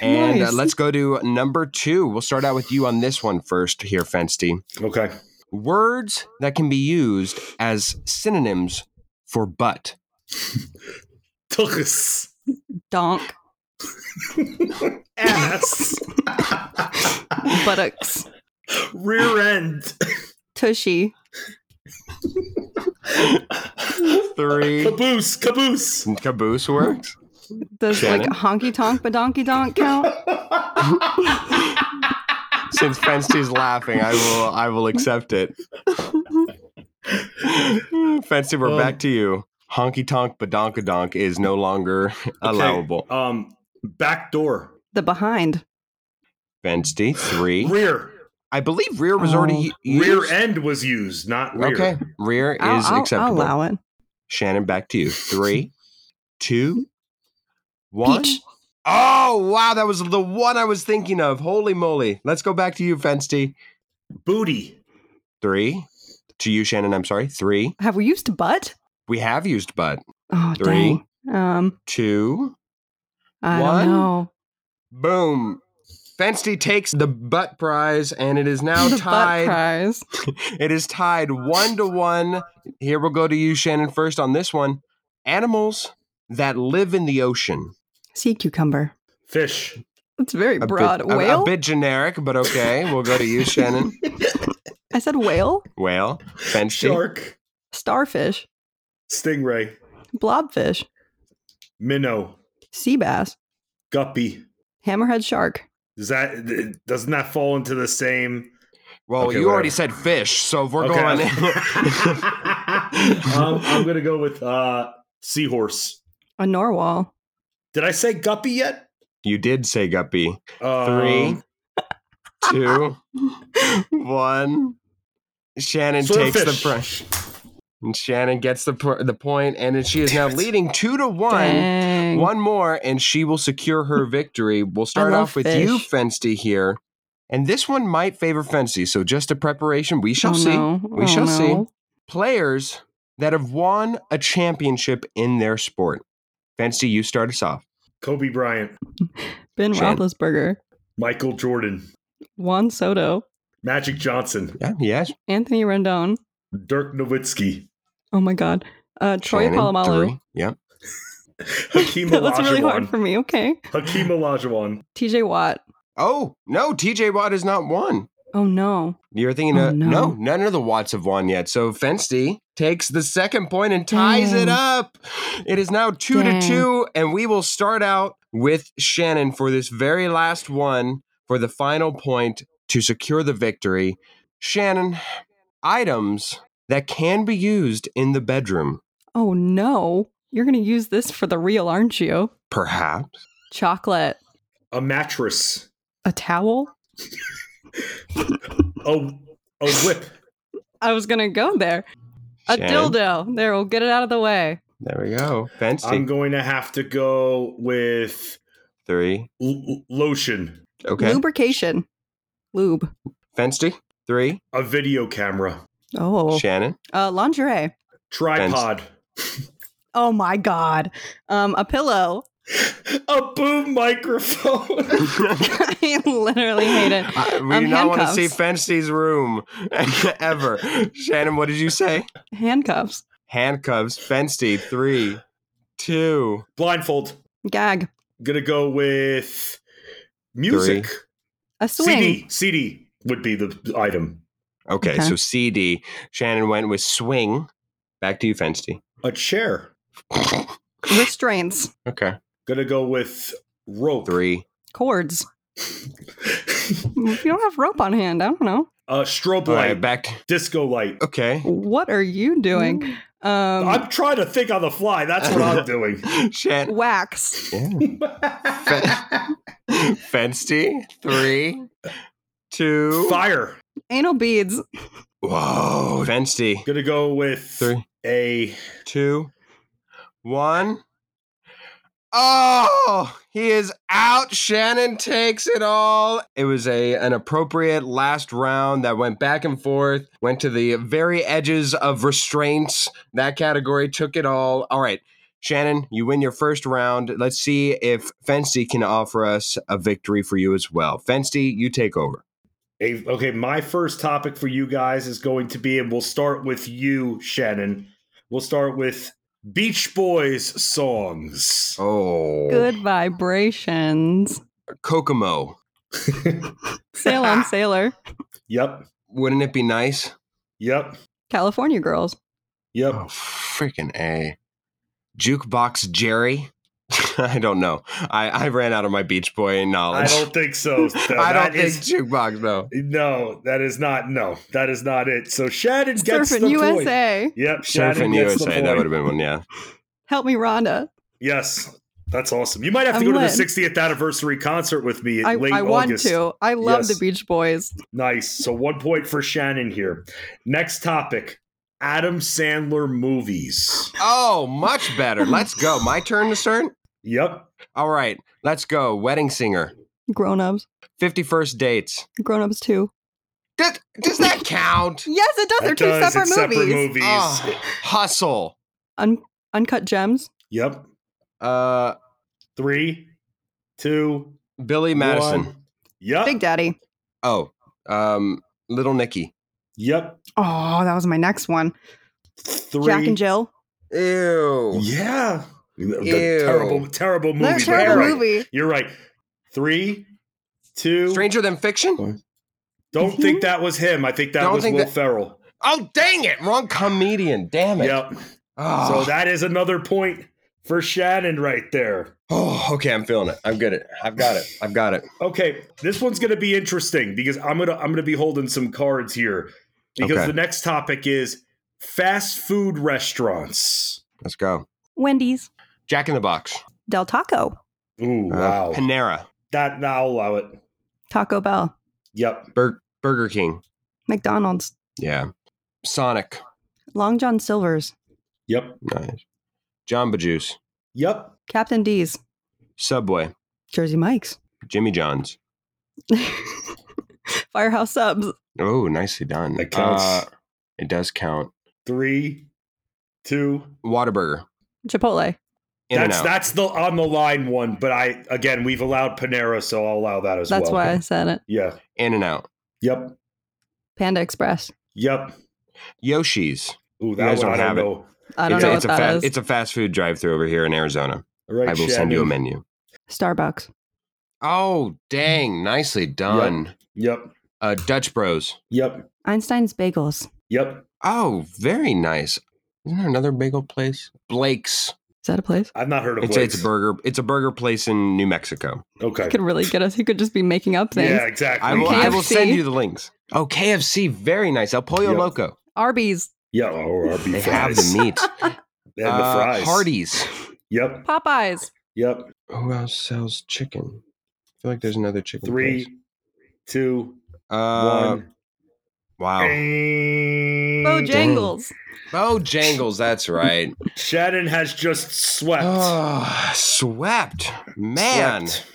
And uh, let's go to number two. We'll start out with you on this one first here, Fensty. Okay. Words that can be used as synonyms for butt. [LAUGHS] Tuchus. Donk. [LAUGHS] Ass. Buttocks. Rear end. Tushy. [LAUGHS] Three. Caboose. Caboose. Caboose works. Does Shannon? like honky tonk but donkey donk count? [LAUGHS] Since Fensty's laughing, I will I will accept it. [LAUGHS] Fensty, we're Um, back to you. Honky tonk badonkadonk is no longer allowable. Um, back door. the behind. Fensty, three. Rear. I believe rear was already Oh. used. Rear end was used, not rear. Okay, rear I'll, is I'll- I'll acceptable. allow it. Shannon, back to you. Three, [LAUGHS] two, one. Peach. Oh, wow. That was the one I was thinking of. Holy moly. Let's go back to you, Fensty. Booty. Three. To you, Shannon, I'm sorry. Three. Have we used butt? We have used butt. Oh, Three. dang. Um, Two. I One. don't know. Boom. Fensty takes the butt prize, and it is now [LAUGHS] The butt tied. prize. [LAUGHS] It is tied one to one. Here we'll go to you, Shannon, first on this one. Animals that live in the ocean. Sea cucumber. Fish. It's very A broad. bit, a- whale? A, bit generic, but okay. We'll go to you, [LAUGHS] Shannon. I said whale. Whale. Fensty. Shark. Starfish. Stingray. Blobfish. Minnow. Sea bass. Guppy. Hammerhead shark. Does that doesn't that fall into the same? Well, Okay, you already said fish, so if we're Okay. going. [LAUGHS] [LAUGHS] um, I'm gonna go with uh, seahorse. A narwhal. Did I say guppy yet? you did say guppy. Um, Three, two, [LAUGHS] one. Shannon takes the Swordfish. Prize. And Shannon gets the pr- the point, and then she is now leading two to one. Dang. One more, and she will secure her [LAUGHS] victory. We'll start off with you, fish. Fensty, here. And this one might favor Fensty, so just a preparation. We shall Oh, see. no. We Oh, shall see. Players that have won a championship in their sport. Fensty, you start us off. Kobe Bryant, [LAUGHS] Ben Shan- Roethlisberger. Michael Jordan, Juan Soto. Magic Johnson, Yeah, yes. Anthony Rendon. Dirk Nowitzki, Oh my God. Uh, Troy Shannon, Polamalu. three. [LAUGHS] Yeah. Hakeem [LAUGHS] that was really hard for me. Okay. Hakeem Olajuwon, TJ Watt. Oh, no, TJ Watt is not one. Oh no. You're thinking, Oh, of, no. no. none of the Watts have won yet. So Fensty takes the second point and ties it up. It is now two Dang. to two, and we will start out with Shannon for this very last one for the final point to secure the victory. Shannon, items that can be used in the bedroom, Oh no. You're going to use this for the real, aren't you? perhaps. Chocolate. a mattress, A towel? [LAUGHS] a a whip, I was going to go there. A Shannon? dildo. There, we'll get it out of the way. There we go. Fensty. I'm going to have to go with Three. l- l- lotion, Okay. Lubrication. Lube. Fensty. Three. a video camera, Oh. Shannon. Uh, lingerie. tripod, [LAUGHS] Oh my God. Um, a pillow. [LAUGHS] a boom microphone. [LAUGHS] I literally hate it. I, we Um, do not want to see handcuffs. Fensty's room ever. Shannon, what did you say? Handcuffs. Handcuffs. Fensty. Three, two. Blindfold. Gag. Gonna go with music. A swing. CD. CD would be the item. Okay, Okay. so CD. Shannon went with swing. Back to you, Fensty. A chair. Restraints. Okay. Gonna go with rope. Three. Cords. If you don't have rope on hand, I don't know. A strobe light. right, back. Disco light. Okay. What are you doing? Um, I'm trying to think on the fly. That's what I'm [LAUGHS] doing. Shan. wax. Yeah. [LAUGHS] Fensty. Three, two. Fire. Anal beads. Whoa. Fensty. Gonna go with Three. a two, one. Oh, he is out. Shannon takes it all. It was a an appropriate last round that went back and forth, went to the very edges of restraints. That category took it all. All right. Shannon, you win your first round. Let's see if Fensty can offer us a victory for you as well. Fensty, you take over. Hey, okay, my first topic for you guys is going to be, and we'll start with you, Shannon. We'll start with Beach Boys songs. Oh. Good vibrations. Kokomo. [LAUGHS] Sail on Sailor. Yep. Wouldn't it be nice? Yep. California Girls. Yep. Oh, freaking A. Jukebox Jerry. [LAUGHS] I don't know. I, I ran out of my Beach Boy knowledge. I don't think so. [LAUGHS] I don't think is, jukebox. No, no, that is not. No, that is not it. So Shannon gets Surfing the USA. Point. Yep, Shannon Surfing USA. That would have been one. Yeah. Help me, Rhonda. Yes, that's awesome. You might have to I'm go lit. to the 60th anniversary concert with me I, late I August. want to. I love yes. the Beach Boys. Nice. So one point for Shannon here. Next topic. Adam Sandler movies. Oh, much better. Let's go. My turn to start? Yep. All right. Let's go. Wedding Singer. Grown ups. 50 First Dates. Grown ups too. Does, does that count? yes, it does. They're two does. separate it's movies. Separate movies. Oh, hustle. Un- uncut Gems. Yep. Uh, three, two, Billy Madison. One. Yep. Big Daddy. Oh, um, Little Nicky. Yep. Oh, that was my next one. Three. Jack and Jill. Ew. Yeah. The terrible, terrible movie. That's terrible you're movie. Right. You're right. Three, two. Stranger Than Fiction. Don't mm-hmm. think that was him. I think that Don't was think Will that... Ferrell. Oh dang it! Wrong comedian. Damn it. Yep. Oh. So ah. that is another point for Shannon right there. Oh, okay. I'm feeling it. I'm good at. It. I've got it. I've got it. Okay, this one's going to be interesting because I'm gonna I'm gonna be holding some cards here because okay. the next topic is fast food restaurants. Let's go. Wendy's. Jack in the Box. Del Taco. Ooh, uh, wow. Panera. That now I'll allow it. Taco Bell. Yep. Bur- Burger King. McDonald's. Yeah. Sonic. Long John Silver's. Yep. Nice. Jamba Juice. Yep. Captain D's. Subway. Jersey Mike's. Jimmy John's. [LAUGHS] Firehouse Subs. Oh, nicely done. That counts. Uh, it does count. Three, two. Whataburger. Chipotle. In that's that's the on the line one, but I again we've allowed Panera, so I'll allow that as that's well. That's why I said it. Yeah. In and out. Yep. Panda Express. Yep. Yoshi's. Ooh, that one I don't know. I don't it's know a, what it's that a fa- is. It's a fast food drive-through over here in Arizona. Right, I will Shannon. send you a menu. Starbucks. Oh, dang! Nicely done. Yep. yep. Uh, Dutch Bros. Yep. Einstein's Bagels. Yep. Oh, very nice. Isn't there another bagel place? Blake's. Is that a place? I've not heard of it's, Blake's. It's a burger. It's a burger place in New Mexico. Okay. You could really get us. He could just be making up things. Yeah, exactly. I will, I will send you the links. Oh, KFC. Very nice. El Pollo Yep. Loco. Arby's. Yeah, or Arby's They fries. have the meat. [LAUGHS] They have the Uh, fries. Hardee's. Yep. Popeyes. Yep. Who else sells chicken? I feel like there's another chicken Three, place. two, Uh, one. Wow. Bojangles. Bojangles. That's right. [LAUGHS] Shannon has just swept. Oh, swept. Man. Swept.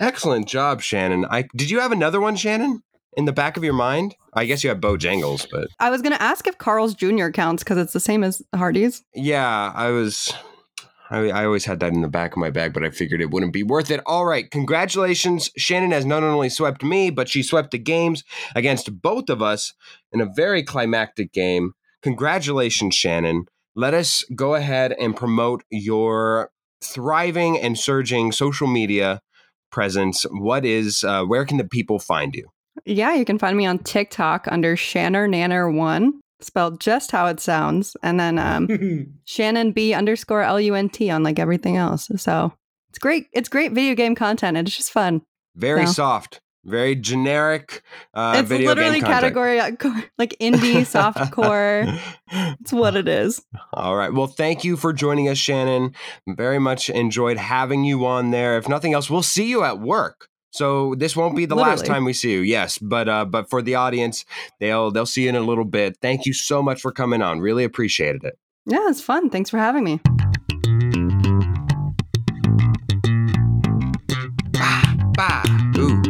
Excellent job, Shannon. I did you have another one, Shannon? In the back of your mind? I guess you have Bojangles, but I was going to ask if Carl's Jr. counts because it's the same as Hardee's. yeah, I was I, I always had that in the back of my bag, but I figured it wouldn't be worth it. All right, congratulations. Shannon has not only swept me, but she swept the games against both of us in a very climactic game. Congratulations, Shannon. Let us go ahead and promote your thriving and surging social media presence. What is, uh, where can the people find you? Yeah, you can find me on TikTok under Shanner Nanner one, spelled just how it sounds, and then um, [LAUGHS] Shannon B underscore L U N T on like everything else. So it's great. It's great video game content. and It's just fun. Very So- soft, very generic uh, it's literally category uh, like indie softcore. It's what it is. All right. Well, thank you for joining us, Shannon. Very much enjoyed having you on there. If nothing else, we'll see you at work. So this won't be the last time we see you. Yes, but uh, but for the audience, they'll they'll see you in a little bit. Thank you so much for coming on. Really appreciated it. Yeah, it's fun. Thanks for having me. Bah. Ooh.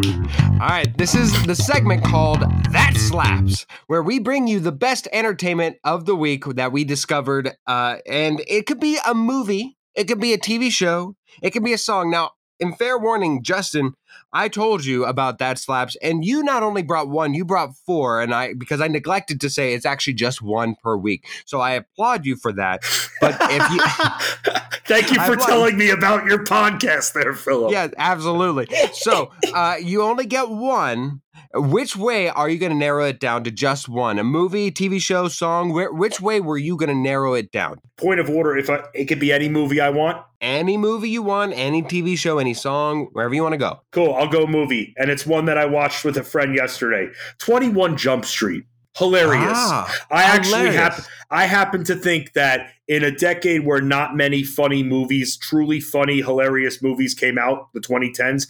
All right, this is the segment called That Slaps, where we bring you the best entertainment of the week that we discovered. Uh, and it could be a movie, It could be a TV show. It could be a song. Now, in fair warning, Justin, I told you about that slaps, and you not only brought one, you brought four, and I because I neglected to say it's actually just one per week. So I applaud you for that. But if you [LAUGHS] [LAUGHS] thank you for telling me about your podcast, there, Philip. Yeah, absolutely. So uh, you only get one. Which way are you going to narrow it down to just one? A movie, TV show, song? Where, which way were you going to narrow it down? Point of order: if I, it could be any movie I want, any movie you want, any TV show, any song, wherever you want to go. Cool. I'll go movie, and it's one that I watched with a friend yesterday. Twenty One Jump Street. Hilarious. Ah, I actually happen I happen to think that in a decade where not many funny movies, truly funny, hilarious movies came out, the 2010s,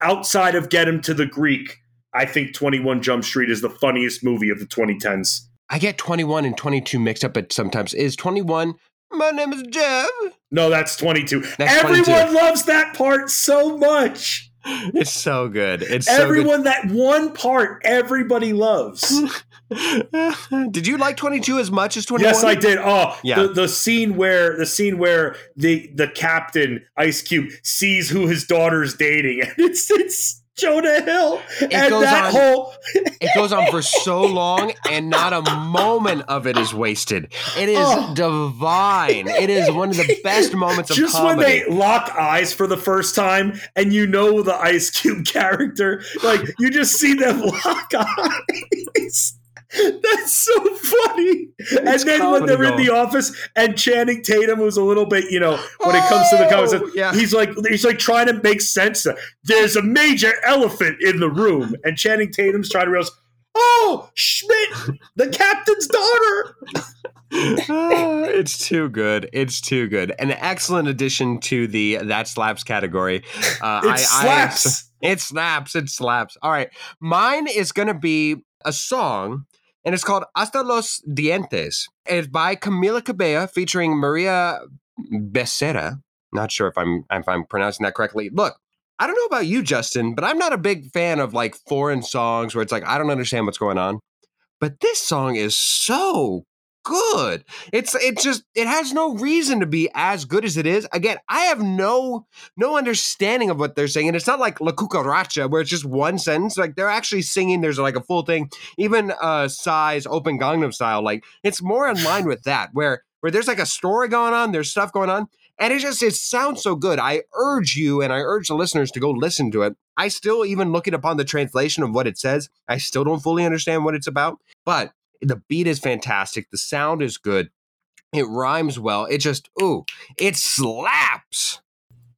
outside of Get Him to the Greek, I think 21 Jump Street is the funniest movie of the 2010s. I get 21 and 22 mixed up at sometimes. Is 21 my name is Jeff? No, that's 22. That's Everyone 22. loves that part so much. [LAUGHS] It's so good. It's everyone so that one part everybody loves. [LAUGHS] did you like 22 as much as 21? Yes, I did. Oh, yeah. The, the scene where the scene where the the captain Ice Cube sees who his daughter's dating, and [LAUGHS] it's it's Jonah Hill. It and goes that on, whole It goes on for so long and not a moment of it is wasted. It is oh. divine. It is one of the best moments of Just comedy. when they lock eyes for the first time and you know the Ice Cube [LAUGHS] character, like you just see them [LAUGHS] lock eyes. [LAUGHS] That's so funny. It's and then when they're in the office and Channing Tatum was a little bit, you know, when it comes to the conversation, oh, yeah. he's like he's like trying to make sense. There's a major elephant in the room, and Channing Tatum's trying to realize, oh, Schmidt, the captain's daughter. it's too good. It's too good. An excellent addition to the that slaps category. Uh, it I, slaps. I, it slaps. It slaps. All right, mine is going to be a song and it's called Hasta los Dientes. It's by Camila Cabello featuring Maria Becerra. Not sure if I'm if I'm pronouncing that correctly. Look, I don't know about you, Justin, but I'm not a big fan of like foreign songs where it's like I don't understand what's going on. But this song is so good. It's it just it has no reason to be as good as it is. Again, I have no no understanding of what they're saying. And it's not like La Cucaracha where it's just one sentence. Like they're actually singing, there's like a full thing. Even uh Psy's Oppa Gangnam style, like it's more in line with that, where where there's like a story going on, there's stuff going on. And it just it sounds so good. I urge you and I urge the listeners to go listen to it. I still even looking upon the translation of what it says, I still don't fully understand what it's about. But the beat is fantastic. The sound is good. It rhymes well. It just, ooh, it slaps.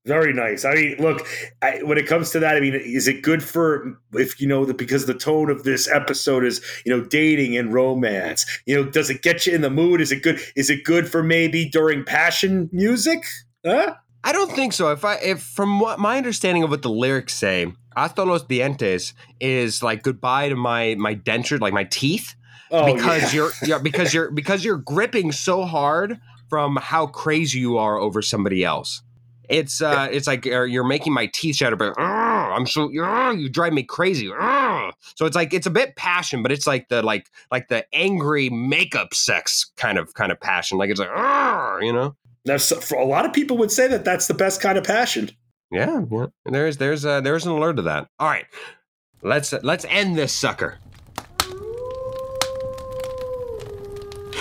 Very nice. I mean, look, I, when it comes to that, I mean, is it good for if you know that because the tone of this episode is you know dating and romance? You know, does it get you in the mood? Is it good? Is it good for maybe during passion music? Huh? I don't think so. If I if from what my understanding of what the lyrics say, hasta los dientes is like goodbye to my my denture, like my teeth. Oh, because yeah. you're yeah, because you're because you're gripping so hard from how crazy you are over somebody else. It's uh, it's like uh, you're making my teeth shatter, but I'm so you drive me crazy. So it's like it's a bit passion, but it's like the like like the angry makeup sex kind of kind of passion. Like it's like you know. Now, for a lot of people would say that that's the best kind of passion. Yeah, yeah. There's there's uh, there's an alert to that. All right, let's let's end this sucker.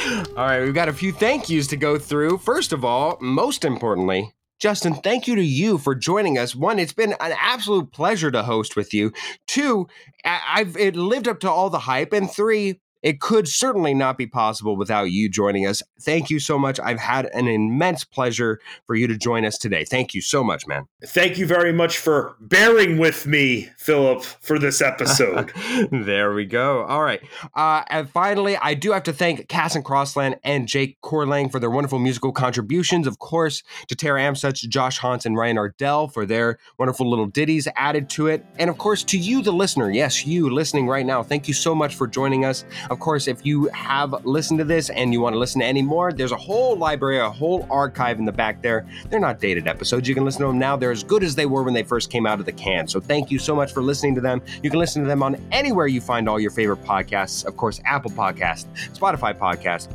All right, we've got a few thank yous to go through. First of all, most importantly, Justin, thank you to you for joining us. One, it's been an absolute pleasure to host with you. Two, I've it lived up to all the hype. And three, it could certainly not be possible without you joining us. Thank you so much. I've had an immense pleasure for you to join us today. Thank you so much, man. Thank you very much for bearing with me, Philip, for this episode. [LAUGHS] there we go. All right. Uh, and finally, I do have to thank Cass and Crossland and Jake Corlang for their wonderful musical contributions. Of course, to Tara Amsuch, Josh Hans, and Ryan Ardell for their wonderful little ditties added to it. And of course, to you, the listener. Yes, you listening right now. Thank you so much for joining us. Of course, if you have listened to this and you want to listen to any more, there's a whole library, a whole archive in the back there. They're not dated episodes. You can listen to them now. They're as good as they were when they first came out of the can. So thank you so much for listening to them. You can listen to them on anywhere you find all your favorite podcasts. Of course, Apple Podcast, Spotify Podcast,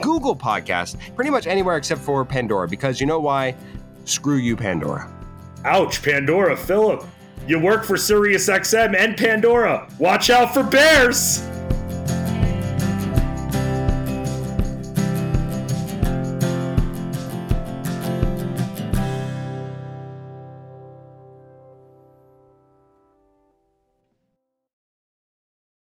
Google Podcast, pretty much anywhere except for Pandora, because you know why? Screw you, Pandora. Ouch, Pandora, Philip. You work for SiriusXM and Pandora. Watch out for bears.